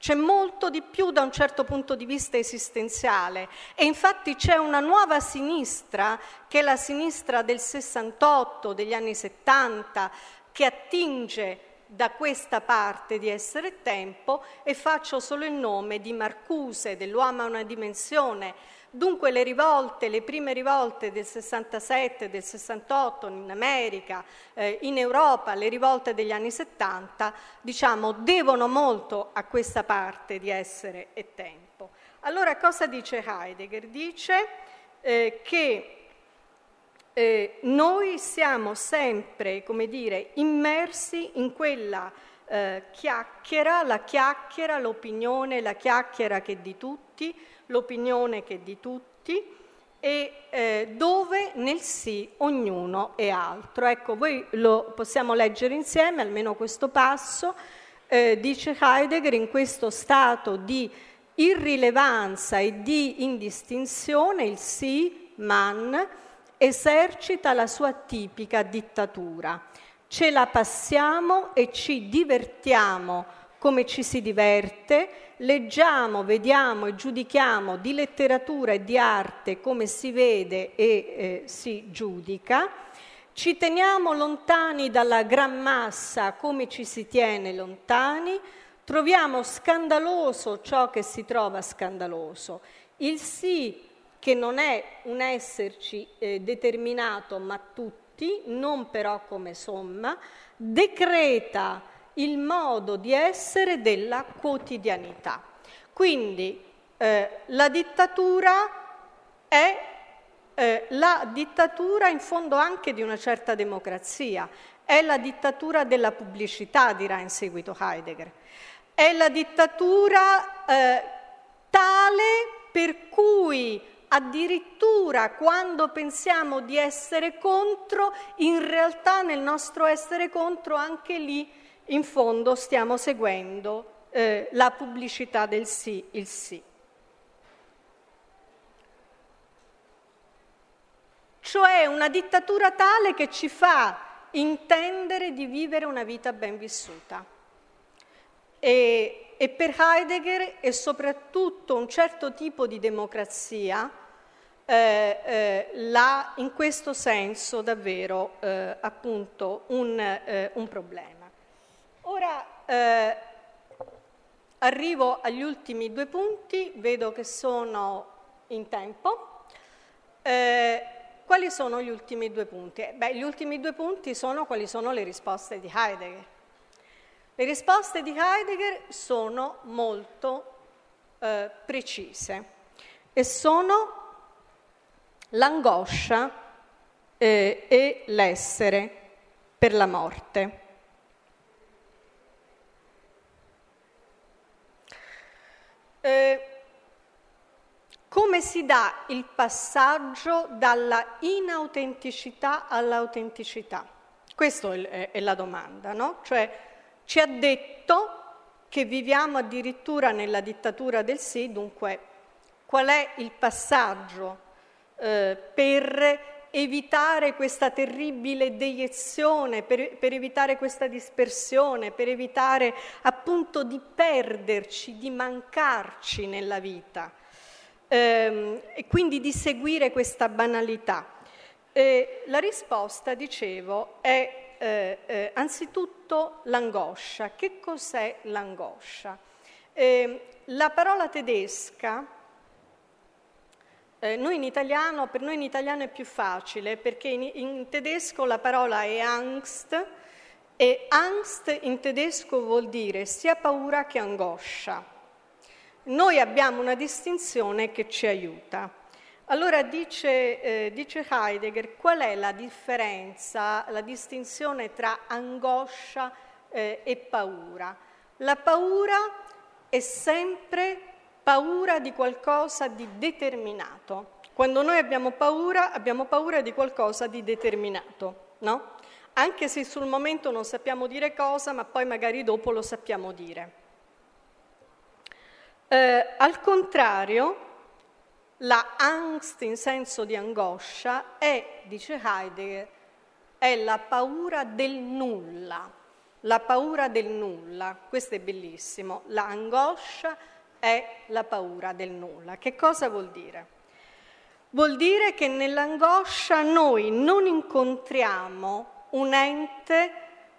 c'è molto di più da un certo punto di vista esistenziale e infatti c'è una nuova sinistra, che è la sinistra del 68, degli anni 70, che attinge da questa parte di essere tempo e faccio solo il nome di Marcuse, dell'uomo a una dimensione, Dunque le rivolte, le prime rivolte del 67, del 68 in America, eh, in Europa, le rivolte degli anni 70, diciamo, devono molto a questa parte di essere e tempo. Allora cosa dice Heidegger? Dice eh, che eh, noi siamo sempre, come dire, immersi in quella eh, chiacchiera, la chiacchiera, l'opinione, la chiacchiera che di tutti, l'opinione che è di tutti e eh, dove nel sì ognuno è altro. Ecco, voi lo possiamo leggere insieme, almeno questo passo, eh, dice Heidegger, in questo stato di irrilevanza e di indistinzione, il sì, man, esercita la sua tipica dittatura. Ce la passiamo e ci divertiamo come ci si diverte, leggiamo, vediamo e giudichiamo di letteratura e di arte come si vede e eh, si giudica, ci teniamo lontani dalla gran massa come ci si tiene lontani, troviamo scandaloso ciò che si trova scandaloso. Il sì, che non è un esserci eh, determinato ma tutti, non però come somma, decreta il modo di essere della quotidianità. Quindi eh, la dittatura è eh, la dittatura in fondo anche di una certa democrazia, è la dittatura della pubblicità, dirà in seguito Heidegger, è la dittatura eh, tale per cui addirittura quando pensiamo di essere contro, in realtà nel nostro essere contro anche lì in fondo stiamo seguendo eh, la pubblicità del sì, il sì. Cioè una dittatura tale che ci fa intendere di vivere una vita ben vissuta. E, e per Heidegger è soprattutto un certo tipo di democrazia eh, eh, la, in questo senso davvero eh, appunto un, eh, un problema. Ora eh, arrivo agli ultimi due punti, vedo che sono in tempo. Eh, quali sono gli ultimi due punti? Beh, gli ultimi due punti sono quali sono le risposte di Heidegger. Le risposte di Heidegger sono molto eh, precise e sono l'angoscia eh, e l'essere per la morte. Eh, come si dà il passaggio dalla inautenticità all'autenticità? Questa è, la domanda, no? Cioè ci ha detto che viviamo addirittura nella dittatura del sì, dunque qual è il passaggio eh, per evitare questa terribile deiezione, per, per, evitare questa dispersione, per evitare appunto di perderci, di mancarci nella vita ehm, e quindi di seguire questa banalità. Eh, la risposta, dicevo, è eh, eh, anzitutto l'angoscia. Che cos'è l'angoscia? Ehm, la parola tedesca eh, noi italiano, per noi in italiano è più facile perché in, in tedesco la parola è Angst e Angst in tedesco vuol dire sia paura che angoscia. Noi abbiamo una distinzione che ci aiuta. Allora dice, eh, dice, Heidegger qual è la differenza, la distinzione tra angoscia eh, e paura. La paura è sempre paura di qualcosa di determinato. Quando noi abbiamo paura, abbiamo paura di qualcosa di determinato, no? Anche se sul momento non sappiamo dire cosa, ma poi magari dopo lo sappiamo dire. Eh, al contrario, la angst in senso di angoscia è, dice Heidegger, è la paura del nulla. la paura del nulla, questo è bellissimo, l'angoscia è la paura del nulla. Che cosa vuol dire? Vuol dire che nell'angoscia noi non incontriamo un ente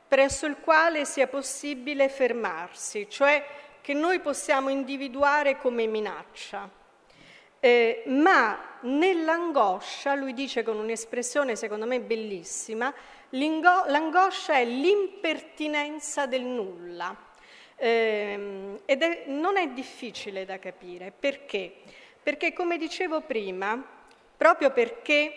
presso il quale sia possibile fermarsi, cioè che noi possiamo individuare come minaccia. Eh, ma nell'angoscia, lui dice con un'espressione secondo me bellissima, l'angoscia è l'impertinenza del nulla. Eh, ed è, non è difficile da capire. Perché? Perché, come dicevo prima, proprio perché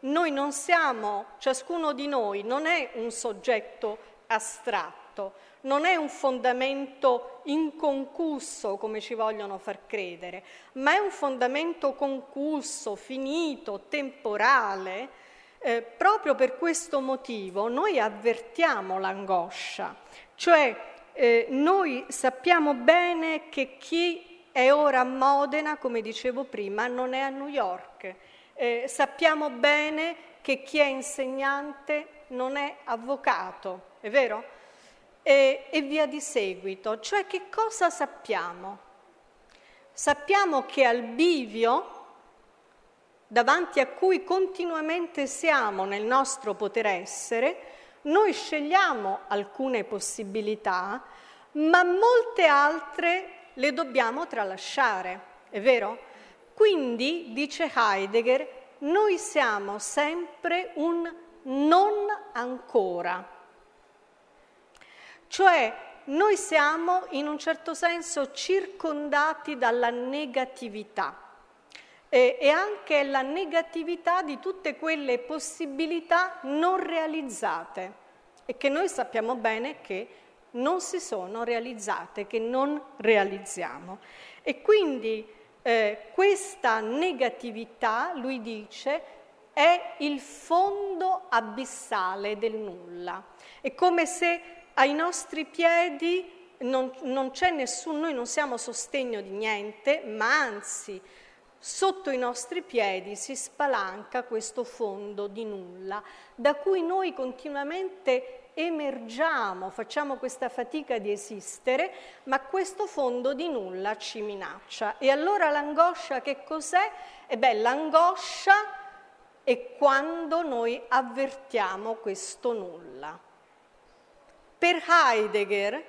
noi non siamo, ciascuno di noi non è un soggetto astratto, non è un fondamento inconcusso come ci vogliono far credere, ma è un fondamento concluso, finito, temporale. Eh, proprio per questo motivo noi avvertiamo l'angoscia, cioè eh, noi sappiamo bene che chi è ora a Modena, come dicevo prima, non è a New York eh, sappiamo bene che chi è insegnante non è avvocato, è vero? E, e via di seguito. Cioè che cosa sappiamo? Sappiamo che al bivio, davanti a cui continuamente siamo nel nostro poter essere, noi scegliamo alcune possibilità, ma molte altre le dobbiamo tralasciare, è vero? Quindi, dice Heidegger, noi siamo sempre un non ancora. Cioè, noi siamo in un certo senso circondati dalla negatività e, anche la negatività di tutte quelle possibilità non realizzate e che noi sappiamo bene che non si sono realizzate, che non realizziamo. E quindi eh, questa negatività, lui dice, è il fondo abissale del nulla. È come se ai nostri piedi non, non c'è nessuno, noi non siamo sostegno di niente, ma anzi sotto i nostri piedi si spalanca questo fondo di nulla, da cui noi continuamente emergiamo, facciamo questa fatica di esistere, ma questo fondo di nulla ci minaccia. E allora l'angoscia che cos'è? E beh, l'angoscia è quando noi avvertiamo questo nulla. Per Heidegger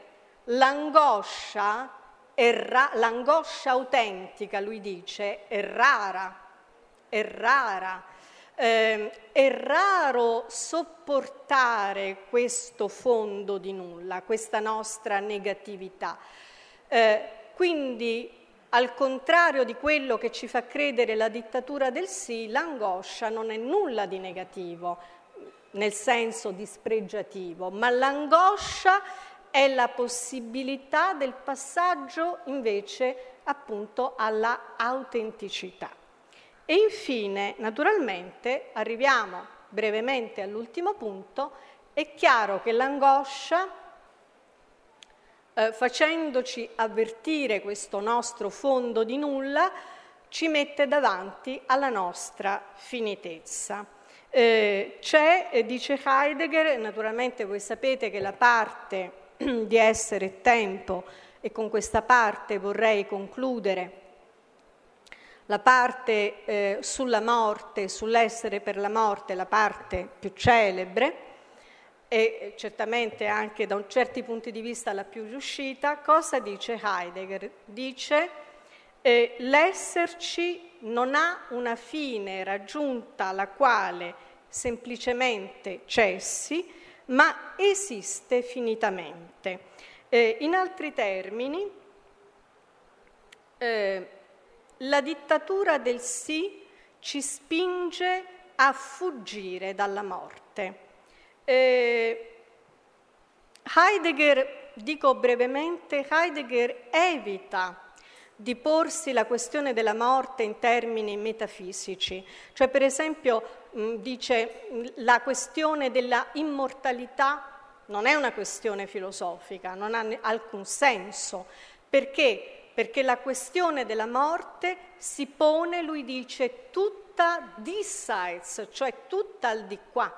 l'angoscia, ra- l'angoscia autentica, lui dice, è rara, è rara eh, è raro sopportare questo fondo di nulla, questa nostra negatività. Eh, quindi, al contrario di quello che ci fa credere la dittatura del sì, l'angoscia non è nulla di negativo, nel senso dispregiativo, ma l'angoscia è la possibilità del passaggio invece appunto alla autenticità. E infine, naturalmente, arriviamo brevemente all'ultimo punto, è chiaro che l'angoscia, eh, facendoci avvertire questo nostro fondo di nulla, ci mette davanti alla nostra finitezza. Eh, c'è, eh, dice Heidegger, naturalmente voi sapete che la parte di essere tempo, e con questa parte vorrei concludere, la parte eh, sulla morte, sull'essere per la morte, la parte più celebre e certamente anche da certi punti di vista la più riuscita, cosa dice Heidegger? Dice eh, l'esserci non ha una fine raggiunta alla quale semplicemente cessi, ma esiste finitamente. Eh, in altri termini, eh, la dittatura del sì ci spinge a fuggire dalla morte. Eh, Heidegger, dico brevemente, Heidegger evita di porsi la questione della morte in termini metafisici, cioè per esempio mh, dice la questione della immortalità non è una questione filosofica, non ha alcun senso, perché perché la questione della morte si pone, lui dice, tutta sides, cioè tutta al di qua.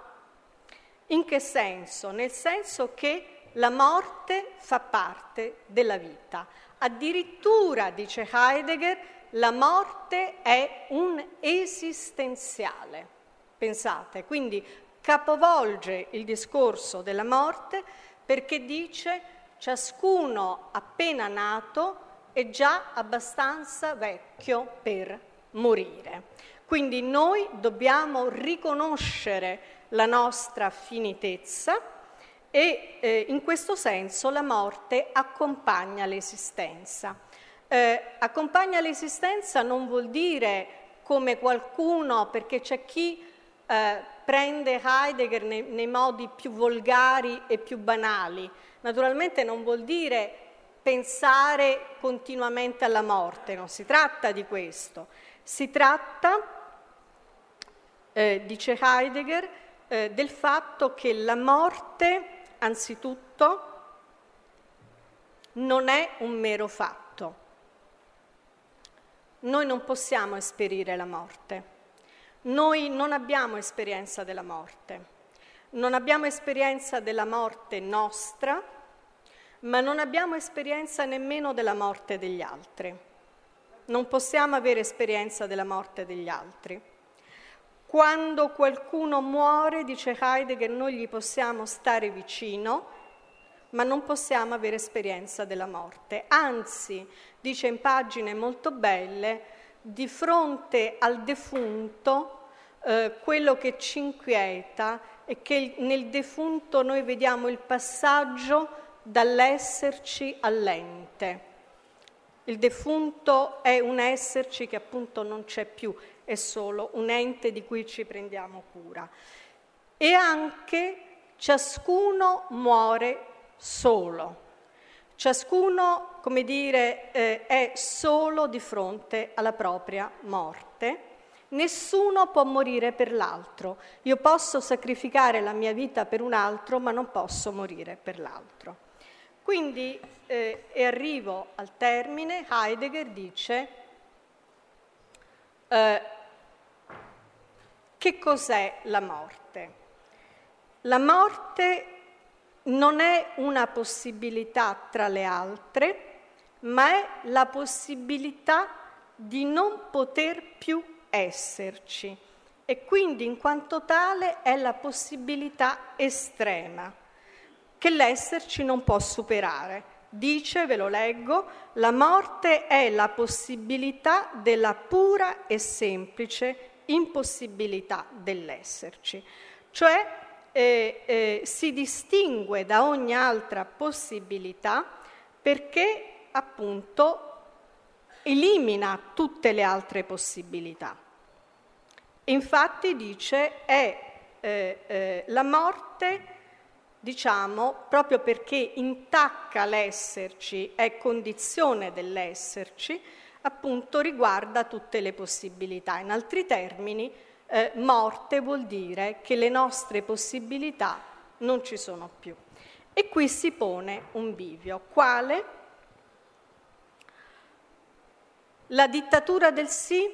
In che senso? Nel senso che la morte fa parte della vita. Addirittura, dice Heidegger, la morte è un esistenziale. Pensate, quindi capovolge il discorso della morte perché dice ciascuno appena nato è già abbastanza vecchio per morire. Quindi noi dobbiamo riconoscere la nostra finitezza e eh, in questo senso la morte accompagna l'esistenza. Eh, accompagna l'esistenza non vuol dire come qualcuno, perché c'è chi eh, prende Heidegger nei, nei modi più volgari e più banali. Naturalmente non vuol dire pensare continuamente alla morte, non si tratta di questo, si tratta, eh, dice Heidegger, eh, del fatto che la morte, anzitutto, non è un mero fatto. Noi non possiamo esperire la morte. Noi non abbiamo esperienza della morte. Non abbiamo esperienza della morte nostra, ma non abbiamo esperienza nemmeno della morte degli altri. Non possiamo avere esperienza della morte degli altri. Quando qualcuno muore, dice Heidegger, noi gli possiamo stare vicino, ma non possiamo avere esperienza della morte. Anzi, dice in pagine molto belle, di fronte al defunto, eh, quello che ci inquieta è che nel defunto noi vediamo il passaggio dall'esserci all'ente. Il defunto è un esserci che appunto non c'è più, è solo un ente di cui ci prendiamo cura. E anche ciascuno muore solo. Ciascuno, come dire, eh, è solo di fronte alla propria morte. Nessuno può morire per l'altro. Io posso sacrificare la mia vita per un altro, ma non posso morire per l'altro. Quindi, eh, e arrivo al termine, Heidegger dice eh, che cos'è la morte? La morte non è una possibilità tra le altre, ma è la possibilità di non poter più esserci e quindi in quanto tale è la possibilità estrema che l'esserci non può superare. Dice, ve lo leggo, la morte è la possibilità della pura e semplice impossibilità dell'esserci, cioè eh, eh, si distingue da ogni altra possibilità perché appunto elimina tutte le altre possibilità. Infatti dice è eh, eh la morte diciamo, proprio perché intacca l'esserci, è condizione dell'esserci, appunto riguarda tutte le possibilità. In altri termini, eh, morte vuol dire che le nostre possibilità non ci sono più. E qui si pone un bivio, quale? La dittatura del sì,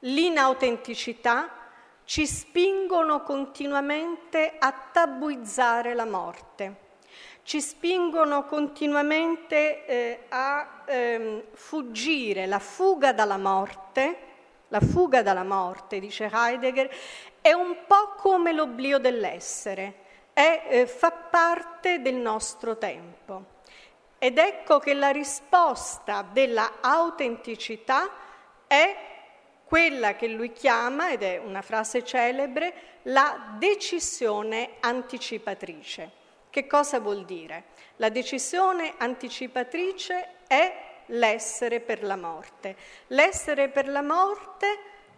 l'inautenticità, ci spingono continuamente a tabuizzare la morte, ci spingono continuamente eh, a ehm, fuggire, la fuga dalla morte, la fuga dalla morte, dice Heidegger, è un po' come l'oblio dell'essere, è, eh, fa parte del nostro tempo. Ed ecco che la risposta della autenticità è quella che lui chiama, ed è una frase celebre, la decisione anticipatrice. Che cosa vuol dire? La decisione anticipatrice è l'essere per la morte. L'essere per la morte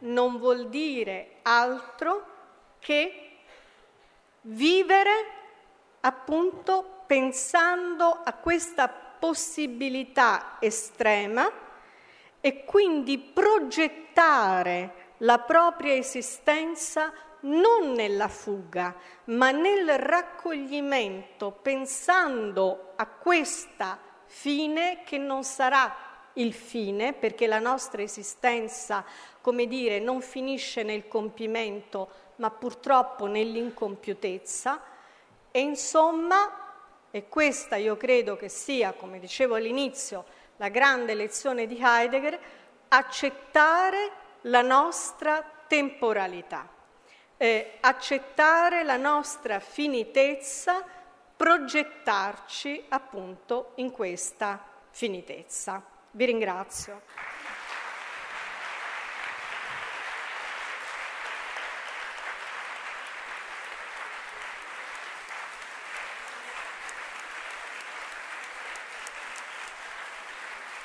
non vuol dire altro che vivere appunto pensando a questa possibilità estrema e quindi progettare la propria esistenza non nella fuga, ma nel raccoglimento, pensando a questa fine che non sarà il fine, perché la nostra esistenza, come dire, non finisce nel compimento, ma purtroppo nell'incompiutezza, e insomma E questa io credo che sia, come dicevo all'inizio, la grande lezione di Heidegger, accettare la nostra temporalità, eh, accettare la nostra finitezza, progettarci appunto in questa finitezza. Vi ringrazio.